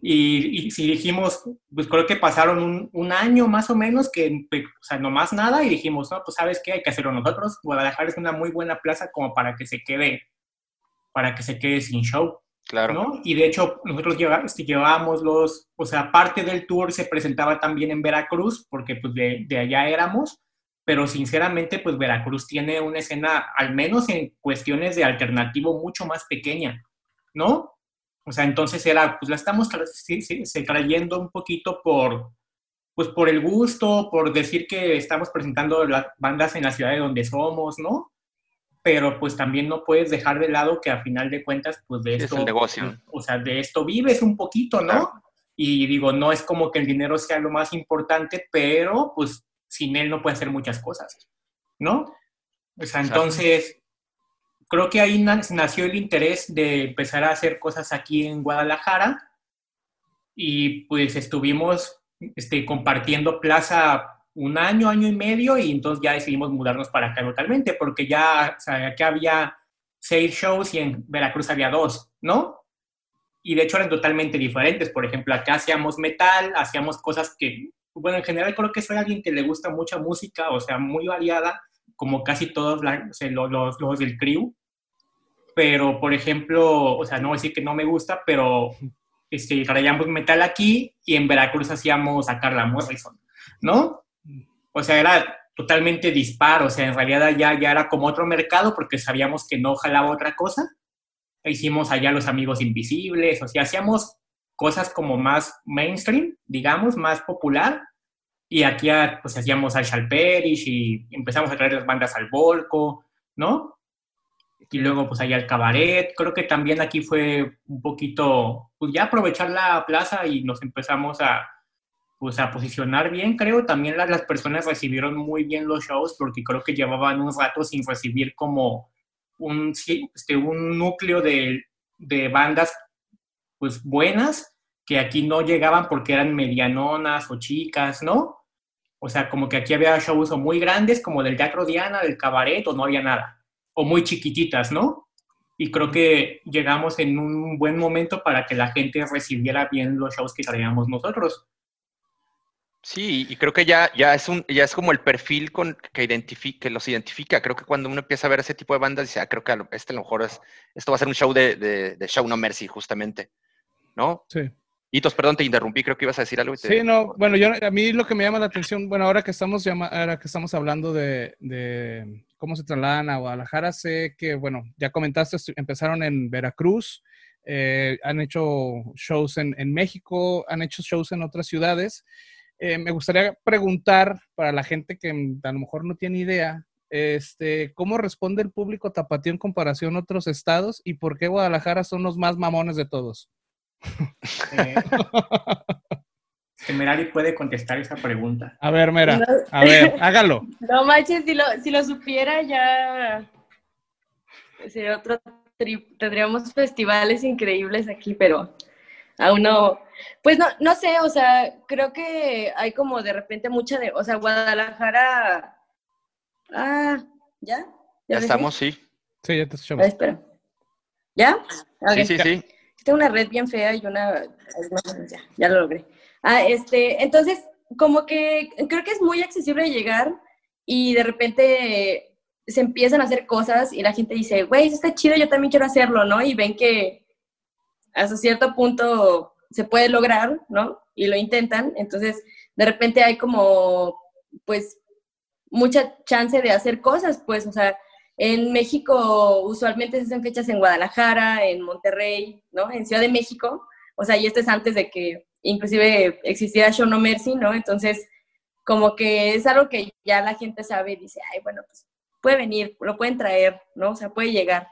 Y, si dijimos, pues creo que pasaron un, un, año más o menos, que, o sea, no más nada, y dijimos, no, pues sabes qué, hay que hacerlo nosotros. Guadalajara es una muy buena plaza como para que se quede, para que se quede sin show. Claro. ¿no? Y de hecho, nosotros este, llevábamos los, o sea, parte del tour se presentaba también en Veracruz, porque pues de, de allá éramos, pero sinceramente, pues Veracruz tiene una escena, al menos en cuestiones de alternativo, mucho más pequeña, ¿no? O sea, entonces era, pues la estamos se trayendo un poquito por, pues por el gusto, por decir que estamos presentando las bandas en la ciudad de donde somos, ¿no? Pero pues también no puedes dejar de lado que a final de cuentas, pues de esto... Es el negocio. O sea, de esto vives un poquito, ¿no? Y digo, no es como que el dinero sea lo más importante, pero pues sin él no puede hacer muchas cosas, ¿no? O sea, entonces, creo que ahí nació el interés de empezar a hacer cosas aquí en Guadalajara y pues estuvimos este, compartiendo plaza un año, año y medio y entonces ya decidimos mudarnos para acá totalmente porque ya, o sea, aquí había seis shows y en Veracruz había dos, ¿no? Y de hecho eran totalmente diferentes. Por ejemplo, acá hacíamos metal, hacíamos cosas que, bueno, en general creo que soy alguien que le gusta mucha música, o sea, muy variada como casi todos los, los, del crew. Pero, por ejemplo, o sea, no voy a decir que no me gusta, pero este, traíamos metal aquí y en Veracruz hacíamos a Carla Morrison, ¿no? O sea, era totalmente disparo, o sea, en realidad ya, ya era como otro mercado porque sabíamos que no jalaba otra cosa. Hicimos allá Los Amigos Invisibles, o sea, hacíamos cosas como más mainstream, digamos, más popular, y aquí pues hacíamos al Shalperish y empezamos a traer las bandas al Volco, ¿no? Y luego pues allá el cabaret, creo que también aquí fue un poquito, pues ya aprovechar la plaza y nos empezamos a, pues a posicionar bien, creo. También las, las personas recibieron muy bien los shows porque creo que llevaban un rato sin recibir como un, este, un núcleo de, de bandas pues buenas que aquí no llegaban porque eran medianonas o chicas, ¿no? O sea, como que aquí había shows o muy grandes, como del Teatro Diana, del Cabaret, o no había nada. O muy chiquititas, ¿no? Y creo que llegamos en un buen momento para que la gente recibiera bien los shows que traíamos nosotros. Sí, y creo que ya, ya, es, un, ya es como el perfil con, que, identifique, los identifica. Creo que cuando uno empieza a ver ese tipo de bandas, dice, ah, creo que este a lo mejor es, esto va a ser un show de, de, de Show No Mercy, justamente. ¿No? Sí. Perdón, te interrumpí, creo que ibas a decir algo. Sí, no, bueno, yo, a mí lo que me llama la atención, bueno, ahora que estamos, ahora que estamos hablando de, cómo se trasladan a Guadalajara, sé que, bueno, ya comentaste, empezaron en Veracruz, eh, han hecho shows en, en, México, han hecho shows en otras ciudades. Eh, me gustaría preguntar para la gente que a lo mejor no tiene idea, este, ¿cómo responde el público tapatío en comparación a otros estados y por qué Guadalajara son los más mamones de todos? Eh, Merari puede contestar esa pregunta. A ver, Mera, a ver, hágalo. No manches, si lo, si lo supiera ya sería otro trip. Tendríamos festivales increíbles aquí, pero aún no. Pues no, no sé, o sea, creo que hay como de repente mucha de, o sea, Guadalajara Ah, ¿ya? Ya estamos, sí. Sí, ya te Ah, escuchamos. espera. ¿Ya? Sí, sí, sí. Una red bien fea y una... Ya, lo logré. Ah, este, entonces, como que creo que es muy accesible llegar y de repente se empiezan a hacer cosas y la gente dice, güey, eso está chido, yo también quiero hacerlo, ¿no? Y ven que hasta cierto punto se puede lograr, ¿no? Y lo intentan, entonces de repente hay como, pues, mucha chance de hacer cosas, pues, o sea, en México usualmente se hacen fechas en Guadalajara, en Monterrey, ¿no? En Ciudad de México, o sea, y esto es antes de que inclusive existiera Show No Mercy, ¿no? Entonces, como que es algo que ya la gente sabe y dice, ay, bueno, pues puede venir, lo pueden traer, ¿no? O sea, puede llegar.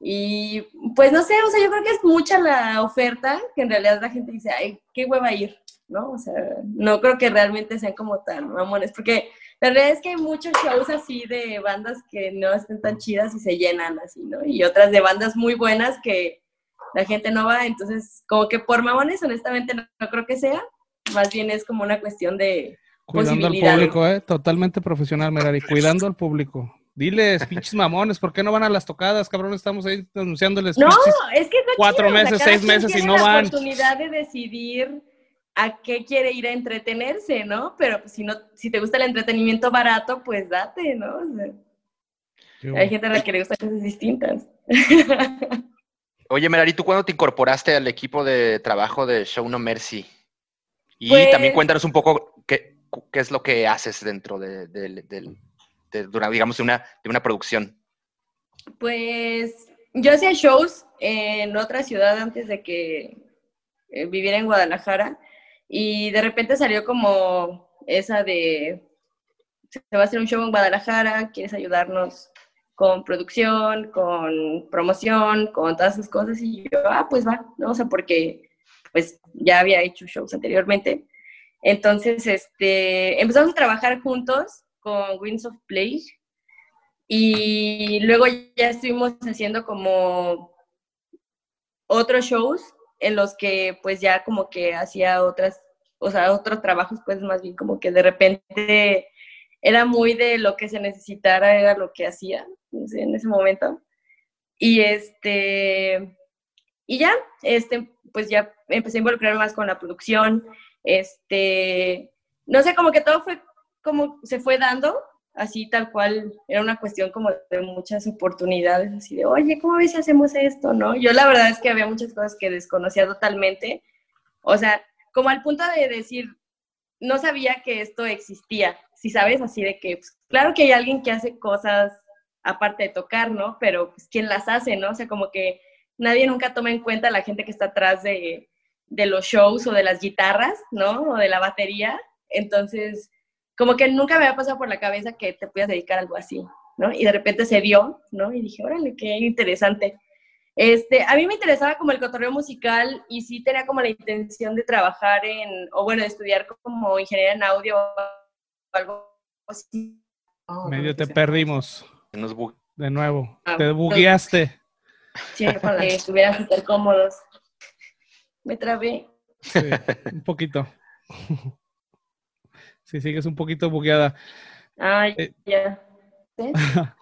Y pues no sé, o sea, yo creo que es mucha la oferta que en realidad la gente dice, ay, qué hueva ir, ¿no? O sea, no creo que realmente sean como tan mamones, porque la realidad es que hay muchos shows así de bandas que no están tan chidas y se llenan así, ¿no? Y otras de bandas muy buenas que la gente no va, entonces como que por mamones honestamente no, no creo que sea, más bien es como una cuestión de Cuidando al público, ¿eh? Totalmente profesional, Merari. Cuidando al público. Diles, pinches mamones, ¿por qué no van a las tocadas, cabrón? Estamos ahí anunciándoles. No, es que está cuatro meses, seis meses y no la van. oportunidad de decidir a qué quiere ir a entretenerse, ¿no? Pero pues, si no, si te gusta el entretenimiento barato, pues date, ¿no? O sea, hay gente a la que le gustan cosas distintas. Oye, Merari, ¿tú cuándo te incorporaste al equipo de trabajo de Show No Mercy? Y Pues- también cuéntanos un poco qué, qué es lo que haces dentro de, de- de una- digamos, de una, de una producción. Pues yo hacía shows en otra ciudad antes de que eh, viviera en Guadalajara y de repente salió como esa de se va a hacer un show en Guadalajara, ¿quieres ayudarnos con producción, con promoción, con todas esas cosas? Y yo, ah, pues va, ¿no? O sea, porque pues ya había hecho shows anteriormente. Entonces, este, empezamos a trabajar juntos con Winds of Play y luego ya estuvimos haciendo como otros shows en los que pues ya como que hacía otras, o sea, otros trabajos pues más bien como que de repente era muy de lo que se necesitara, era lo que hacía no sé, en ese momento. Y este, y ya, este, pues ya empecé a involucrarme más con la producción, este, no sé, como que todo fue como se fue dando, así tal cual, era una cuestión como de muchas oportunidades, así de, oye, ¿cómo ves si hacemos esto? ¿No? Yo la verdad es que había muchas cosas que desconocía totalmente, o sea, como al punto de decir, no sabía que esto existía, si sabes, así de que, pues, claro que hay alguien que hace cosas aparte de tocar, ¿no? Pero, pues, ¿quién las hace, no? O sea, como que nadie nunca toma en cuenta a la gente que está atrás de, de los shows o de las guitarras, ¿no? O de la batería. Entonces, como que nunca me había pasado por la cabeza que te pudieras dedicar a algo así, ¿no? Y de repente se dio, ¿no? Y dije, órale, qué interesante. Este, a mí me interesaba como el cotorreo musical y sí tenía como la intención de trabajar en, o bueno, de estudiar como ingeniería en audio o algo así. Medio te perdimos de nuevo. Ah, Te bugueaste. Sí, la que estuvieran súper cómodos. Me trabé. Sí, un poquito. Sí, sigues un poquito bugueada. Ay, Eh. ya. ¿Sí?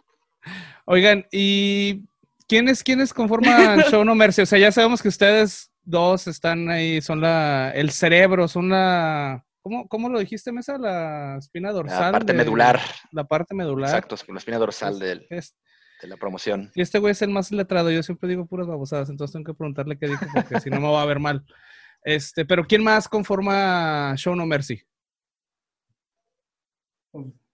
Oigan, ¿y quiénes, quiénes conforman Show No Mercy? O sea, ya sabemos que ustedes dos están ahí, son la, el cerebro, son la, ¿cómo, cómo lo dijiste, Mesa? La espina dorsal. La parte de- medular. La parte medular. Exacto, la espina dorsal del- Es- de la promoción. y este güey es el más letrado, yo siempre digo puras babosadas, entonces tengo que preguntarle qué dijo, porque si no me va a ver mal. Este, pero ¿quién más conforma Show No Mercy?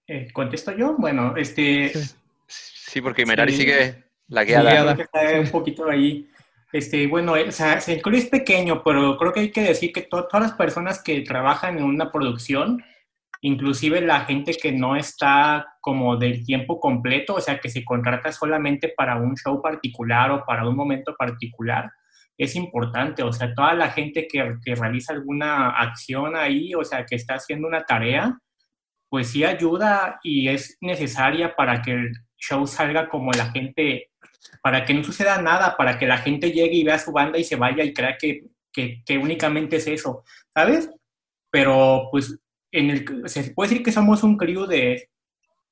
Eh, ¿Contesto yo? Bueno, este... Sí. Sí, porque Merari Sí. sigue la Guiada. está un poquito ahí. Este, bueno, eh, o sea, el club es pequeño, pero creo que hay que decir que to- todas las personas que trabajan en una producción, inclusive la gente que no está como del tiempo completo, o sea, que se contrata solamente para un show particular o para un momento particular, es importante. O sea, toda la gente que, que realiza alguna acción ahí, o sea, que está haciendo una tarea, pues sí ayuda y es necesaria para que el show salga como la gente para que no suceda nada, para que la gente llegue y vea su banda y se vaya y crea que, que, que únicamente es eso, ¿sabes? Pero pues en el, se puede decir que somos un crew de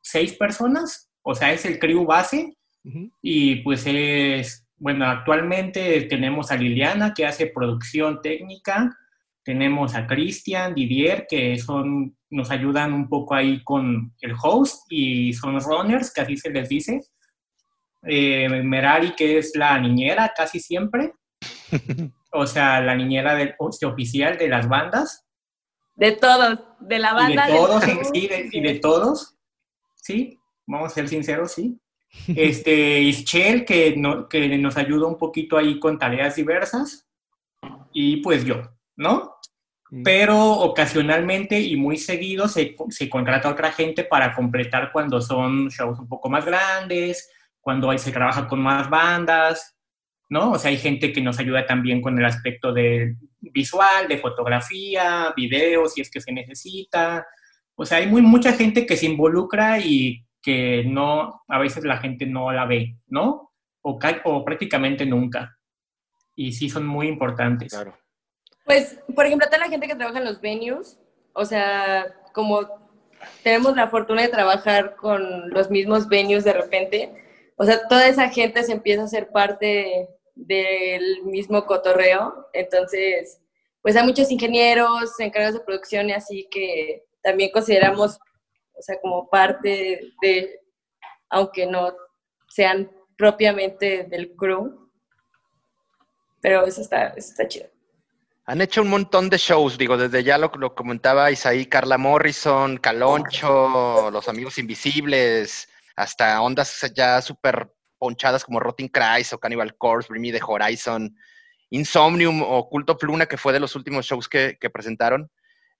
seis personas, o sea, es el crew base y pues es, bueno, actualmente tenemos a Liliana que hace producción técnica, tenemos a Cristian, Didier, que son, nos ayudan un poco ahí con el host y son runners, que así se les dice. Eh, Merari, que es la niñera casi siempre, o sea, la niñera del, o sea, oficial de las bandas. De todos, de la Y banda. de del todos, crew, sí, de, y de todos, sí, vamos a ser sinceros, sí. Este, Ischel, que, no, que nos ayuda un poquito ahí con tareas diversas, y pues yo, ¿no? Pero ocasionalmente y muy seguido se, se contrata a otra gente para completar cuando son shows un poco más grandes, cuando ahí se trabaja con más bandas, ¿no? O sea, hay gente que nos ayuda también con el aspecto de visual, de fotografía, video, si es que se necesita. O sea, hay muy, mucha gente que se involucra y que no, a veces la gente no la ve, ¿no? O, o prácticamente nunca. Y sí son muy importantes. Claro. Pues, por ejemplo, toda la gente que trabaja en los venues, o sea, como tenemos la fortuna de trabajar con los mismos venues de repente, o sea, toda esa gente se empieza a ser parte del mismo cotorreo, entonces, pues hay muchos ingenieros, encargados de producción y así que también consideramos, o sea, como parte de, aunque no sean propiamente del crew, pero eso está, está chido. Han hecho un montón de shows, digo, desde ya lo, lo comentaba Isaí, Carla Morrison, Caloncho, Los Amigos Invisibles, hasta ondas ya súper ponchadas como Rotting Christ o Cannibal Corpse, Bring Me the Horizon, Insomnium o Culto Pluna, que fue de los últimos shows que, que presentaron.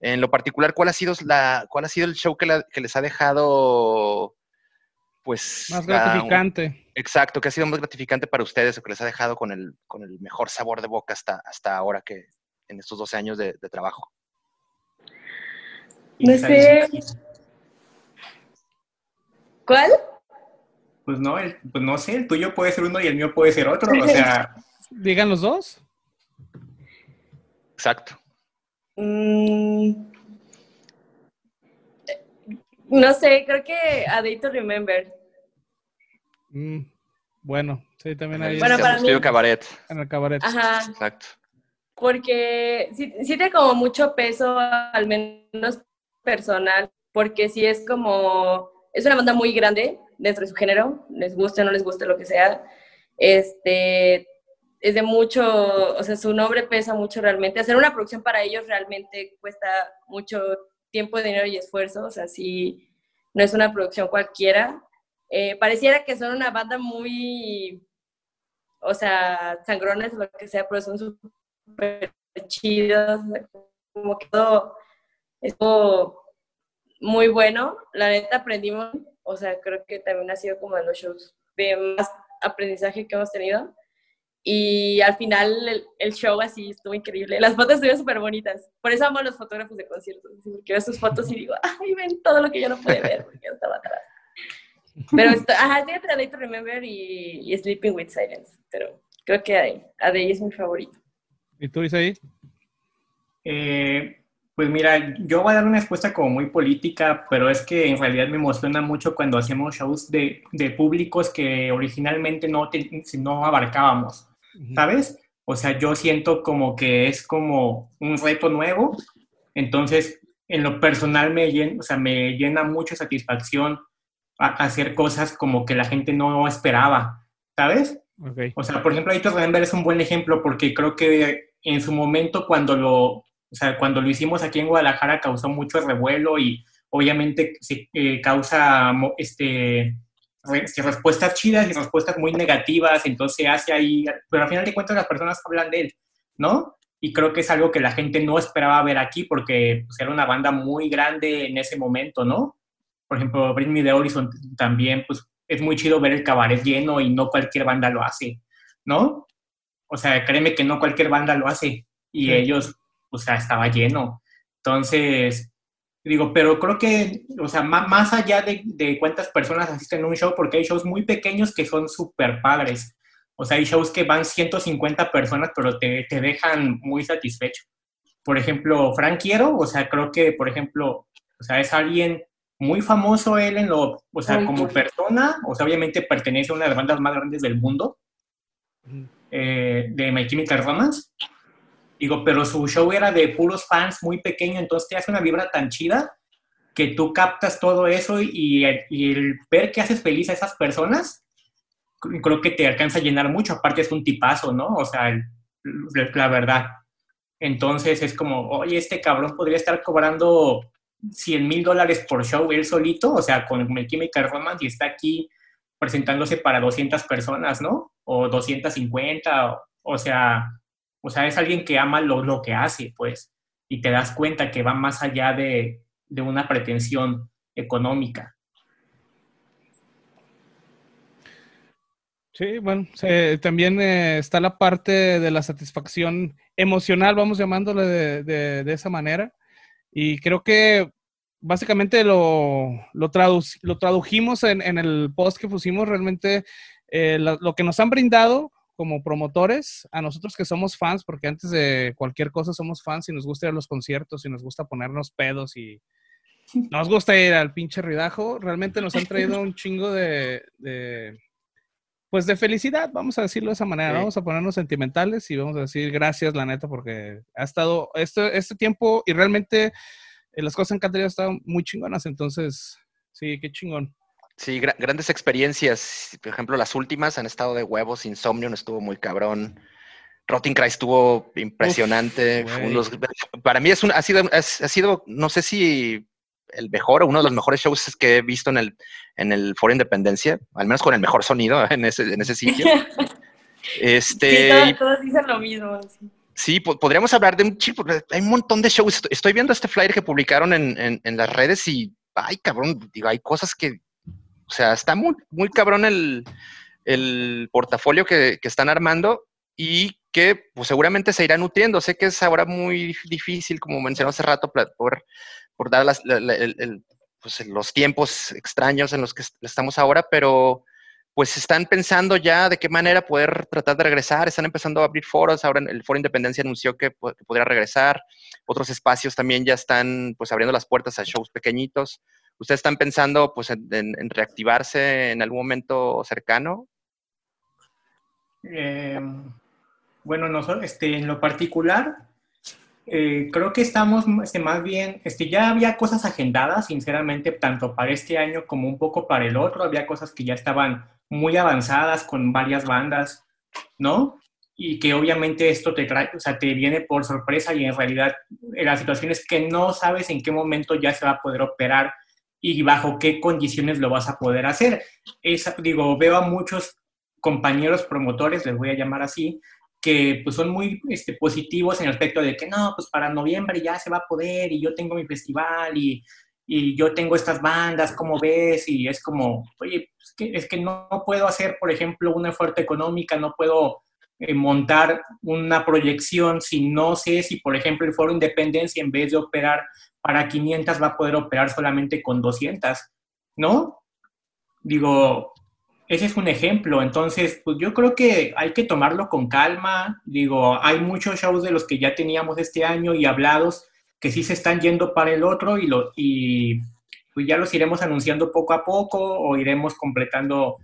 En lo particular, ¿cuál ha sido, la, cuál ha sido el show que, la- que les ha dejado, pues... Más la- gratificante. exacto, que ha sido más gratificante para ustedes o que les ha dejado con el, con el mejor sabor de boca hasta, hasta ahora que en estos 12 años de, de trabajo. No sé. ¿Cuál? Pues no, el- pues no sé, el tuyo puede ser uno y el mío puede ser otro. O sea, Digan los dos. Exacto. Mm, no sé, creo que A Day to Remember. Mm, bueno, sí, también En hay el Bueno, para estudio mí- cabaret. en el cabaret. Ajá, Exacto. porque sí, sí tiene como mucho peso, al menos personal, porque sí es como, es una banda muy grande dentro de su género, les guste o no les guste lo que sea, este, es de mucho, o sea, su nombre pesa mucho realmente, hacer una producción para ellos realmente cuesta mucho tiempo, dinero y esfuerzo, o sea, sí, no es una producción cualquiera. Eh, pareciera que son una banda muy, o sea, sangrones lo que sea, pero son súper chidos, como que todo estuvo muy bueno. La neta aprendimos, o sea, creo que también ha sido como de los shows de más aprendizaje que hemos tenido. Y al final el, el show así estuvo increíble. Las fotos estuvieron súper bonitas. Por eso amo a los fotógrafos de conciertos. Porque veo sus fotos y digo, ay, ven todo lo que yo no pude ver porque yo estaba atrás. Pero esto, ajá, A Day to Remember y, y Sleeping with Silence. Pero creo que A, A Day es mi favorito. ¿Y tú, Isaí? eh, pues mira, yo voy a dar una respuesta como muy política, pero es que en realidad me emociona mucho cuando hacemos shows de, de públicos que originalmente no, te- no abarcábamos. ¿sabes? O sea, yo siento como que es como un reto nuevo, entonces en lo personal me llena, o sea, me llena mucha satisfacción a- hacer cosas como que la gente no esperaba, ¿sabes? Ok. O sea, por ejemplo, Aitor Remember es un buen ejemplo porque creo que en su momento cuando lo, o sea, cuando lo hicimos aquí en Guadalajara causó mucho revuelo y obviamente eh, causa este, este, respuestas chidas y respuestas muy negativas, entonces hace ahí, pero al final de cuentas las personas hablan de él, ¿no? Y creo que es algo que la gente no esperaba ver aquí porque pues, era una banda muy grande en ese momento, ¿no? Por ejemplo, Bring Me the Horizon también, pues es muy chido ver el cabaret lleno y no cualquier banda lo hace, ¿no? O sea, créeme que no cualquier banda lo hace y Sí. ellos, o sea, estaba lleno. Entonces, digo, pero creo que, o sea, má- más, allá de, de cuántas personas asisten a un show, porque hay shows muy pequeños que son súper padres. O sea, hay shows que van 150 personas, pero te, te dejan muy satisfecho. Por ejemplo, Frank Quiero, o sea, creo que, por ejemplo, o sea, es alguien muy famoso él en lo, o sea, como persona, o sea, obviamente pertenece a una de las bandas más grandes del mundo, eh, de My Chemical Romance. Digo, pero su show era de puros fans muy pequeño, entonces te hace una vibra tan chida que tú captas todo eso y, el ver que haces feliz a esas personas, creo que te alcanza a llenar mucho. Aparte es un tipazo, ¿no? O sea, la verdad. Entonces es como, oye, este cabrón podría estar cobrando 100 mil dólares por show él solito, o sea, con My Chemical Romance y está aquí presentándose para 200 personas, ¿no? O 250, o, sea, o sea, es alguien que ama lo, lo que hace, pues, y te das cuenta que va más allá de, de una pretensión económica. Sí, bueno, también eh, está la parte de la satisfacción emocional, vamos llamándole de, de, esa manera. Y creo que básicamente lo, lo, lo tradujimos en, en, el post que pusimos, realmente eh, lo, que nos han brindado como promotores, a nosotros que somos fans, porque antes de cualquier cosa somos fans y nos gusta ir a los conciertos y nos gusta ponernos pedos y nos gusta ir al pinche ridajo, realmente nos han traído un chingo de, de pues de felicidad, vamos a decirlo de esa manera, vamos a ponernos sentimentales y vamos a decir gracias, la neta, porque ha estado este, este tiempo y realmente eh, las cosas en Cantaría han estado muy chingonas, entonces, sí, qué chingón. Sí, grandes experiencias. Por ejemplo, las últimas han estado de huevos. Insomnio estuvo muy cabrón. Rotting Cry estuvo impresionante. para mí es un, ha, sido, ha sido, no sé si el mejor o uno de los mejores shows que he visto en el, en el Foro Independencia, al menos con el mejor sonido en ese, en ese sitio. este, sí, todos, dicen lo mismo. Sí. podríamos hablar de un chico, hay un montón de shows. Estoy viendo este flyer que publicaron en, en, las redes y, ay, cabrón, digo, hay cosas que, o sea, está muy, muy cabrón el, el portafolio que, que, están armando y que pues, seguramente se irá nutriendo. Sé que es ahora muy difícil, como mencioné hace rato, por por dar pues, los tiempos extraños en los que estamos ahora, pero pues están pensando ya de qué manera poder tratar de regresar, están empezando a abrir foros, ahora el Foro Independencia anunció que, podría regresar, otros espacios también ya están pues abriendo las puertas a shows pequeñitos. ¿Ustedes están pensando pues en, reactivarse en algún momento cercano? Eh, bueno, nosotros, este, en lo particular, eh, creo que estamos este, más bien, este, ya había cosas agendadas, sinceramente, tanto para este año como un poco para el otro. Había cosas que ya estaban muy avanzadas con varias bandas, ¿no? Y que obviamente esto te trae, o sea, te viene por sorpresa y en realidad eh, la situación es que no sabes en qué momento ya se va a poder operar y bajo qué condiciones lo vas a poder hacer. Es, digo, veo a muchos compañeros promotores, les voy a llamar así, que pues son muy este, positivos en el aspecto de que no, pues para noviembre ya se va a poder y yo tengo mi festival y, y yo tengo estas bandas, ¿cómo ves? Y es como, oye, es que, es que no, puedo hacer, por ejemplo, una oferta económica, no puedo montar una proyección si no sé si, por ejemplo, el Foro Independencia en vez de operar para 500 va a poder operar solamente con 200, ¿no? Digo, ese es un ejemplo. Entonces, pues yo creo que hay que tomarlo con calma. Digo, hay muchos shows de los que ya teníamos este año y hablados que sí se están yendo para el otro y, lo, y pues ya los iremos anunciando poco a poco o iremos completando.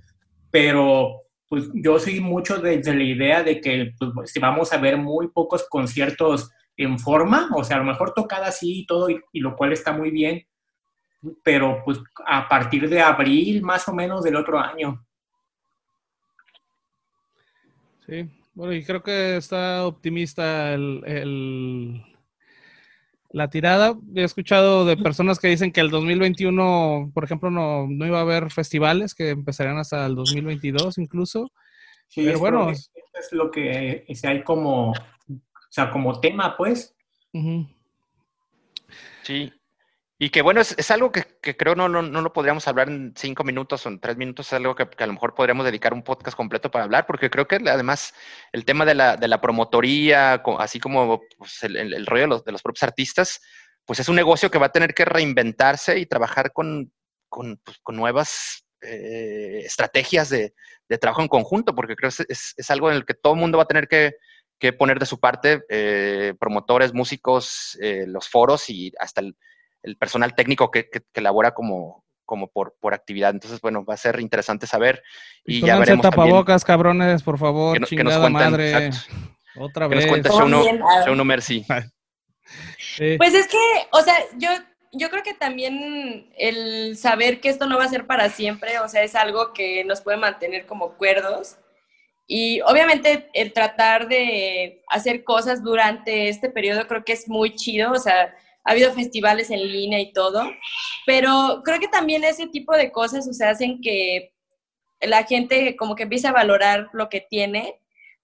Pero pues yo soy mucho desde la idea de que pues, vamos a ver muy pocos conciertos en forma, o sea, a lo mejor tocada así y todo, y lo cual está muy bien, pero pues a partir de abril más o menos del otro año. Sí, bueno, y creo que está optimista el, la tirada. He escuchado de personas que dicen que el 2021, por ejemplo, no, no iba a haber festivales, que empezarían hasta el 2022 incluso. Sí, Pero bueno, es lo que hay como, o sea, como tema, pues. Sí, y que bueno, es, algo que, creo no, no, no, lo podríamos hablar en cinco minutos o en tres minutos, es algo que, a lo mejor podríamos dedicar un podcast completo para hablar, porque creo que además el tema de la, de la promotoría, así como pues, el, rollo de los, de los, propios artistas, pues es un negocio que va a tener que reinventarse y trabajar con, con, pues, nuevas eh, estrategias de, de, trabajo en conjunto, porque creo que es, es, algo en el que todo el mundo va a tener que, que poner de su parte, eh, promotores, músicos, eh, los foros y hasta el el personal técnico que, que, elabora como, como por, por actividad. Entonces, bueno, va a ser interesante saber. Y, ya veremos. tapabocas, cabrones, por favor. Que, nos cuenten, madre. Otra vez. Que nos cuente Show Mercy. Pues es que, o sea, yo, yo creo que también el saber que esto no va a ser para siempre, o sea, es algo que nos puede mantener como cuerdos. Y obviamente el tratar de hacer cosas durante este periodo creo que es muy chido, o sea, ha habido festivales en línea y todo, pero creo que también ese tipo de cosas, o sea, hacen que la gente como que empiece a valorar lo que tiene,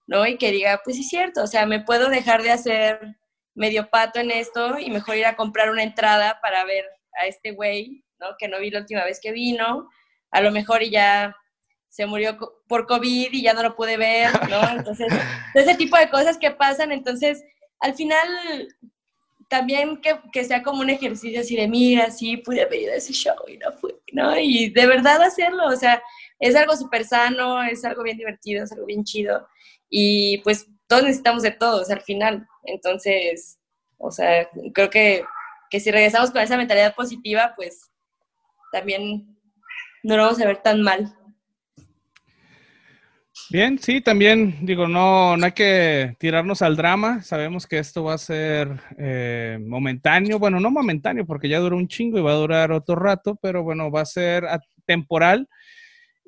¿no? Y que diga, pues es cierto, o sea, me puedo dejar de hacer medio pato en esto y mejor ir a comprar una entrada para ver a este güey, ¿no? Que no vi la última vez que vino, a lo mejor ya se murió por COVID y ya no lo pude ver, ¿no? Entonces, ese tipo de cosas que pasan, entonces, al final, también que, que, sea como un ejercicio así de, mira, sí, pude haber ido a ese show y no fui, ¿no? Y de verdad hacerlo, o sea, es algo súper sano, es algo bien divertido, es algo bien chido. Y pues todos necesitamos de todos al final. Entonces, o sea, creo que, que si regresamos con esa mentalidad positiva, pues también no lo vamos a ver tan mal. Bien, sí, también digo, no, no hay que tirarnos al drama. Sabemos que esto va a ser eh, momentáneo, bueno, no momentáneo porque ya duró un chingo y va a durar otro rato, pero bueno, va a ser temporal.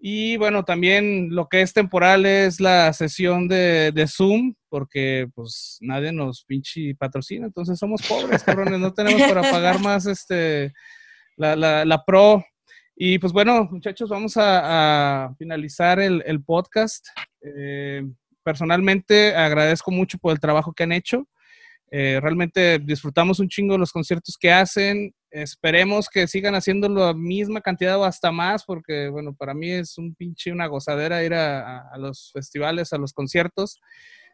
Y bueno, también lo que es temporal es la sesión de, de Zoom, porque pues nadie nos pinche patrocina, entonces somos pobres, cabrones, no tenemos para pagar más este la, la, la pro y pues bueno, muchachos, vamos a, finalizar el, podcast. Eh, personalmente agradezco mucho por el trabajo que han hecho. Eh, realmente disfrutamos un chingo los conciertos que hacen. Esperemos que sigan haciendo la misma cantidad o hasta más, porque bueno, para mí es un pinche, una gozadera ir a, los festivales, a los conciertos.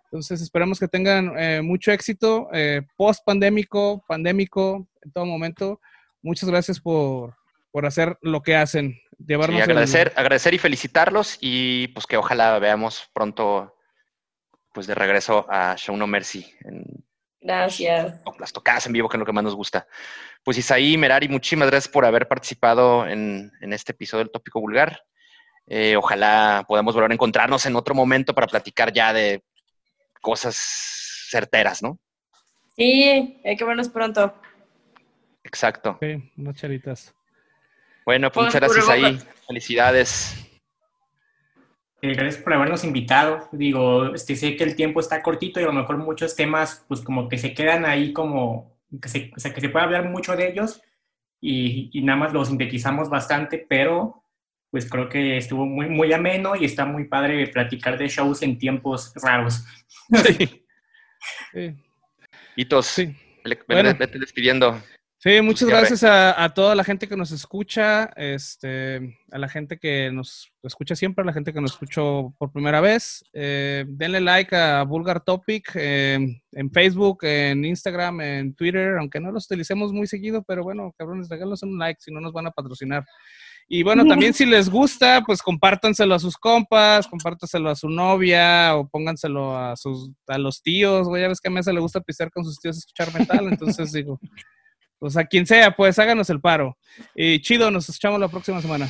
Entonces esperemos que tengan eh, mucho éxito post pandémico, pandémico, en todo momento. Muchas gracias por, por hacer lo que hacen. Llevarnos agradecer, agradecer y felicitarlos y pues que ojalá veamos pronto pues de regreso a Show No Mercy. Gracias. las tocadas en vivo, que es lo que más nos gusta. Pues Isaí, Merari, muchísimas gracias por haber participado en, este episodio del Tópico Vulgar. Eh, ojalá podamos volver a encontrarnos en otro momento para platicar ya de cosas certeras, ¿no? Sí, hay que vernos pronto. Exacto. Sí, unas charitas. Bueno, pues muchas gracias ahí. Felicidades. Eh, gracias por habernos invitado. Digo, este, sé que el tiempo está cortito y a lo mejor muchos temas, pues como que se quedan ahí como, que se, o sea, que se puede hablar mucho de ellos y, y, nada más los sintetizamos bastante, pero pues creo que estuvo muy, muy ameno y está muy padre platicar de shows en tiempos raros. Sí. sí. Hitos, sí. vete despidiendo. Sí, muchas gracias a, toda la gente que nos escucha, este, a la gente que nos escucha siempre, a la gente que nos escuchó por primera vez. Eh, denle like a Vulgar Topic em, en Facebook, en Instagram, en Twitter, aunque no los utilicemos muy seguido, pero bueno, cabrones, regálanos un like, si no nos van a patrocinar. Y bueno, también si les gusta, pues compártanselo a sus compas, compártanselo a su novia o pónganselo a sus a los tíos, güey, ya ves que a Mesa le gusta pisar con sus tíos escuchar metal, entonces digo, O sea quien sea, pues háganos el paro. Y chido, nos escuchamos la próxima semana.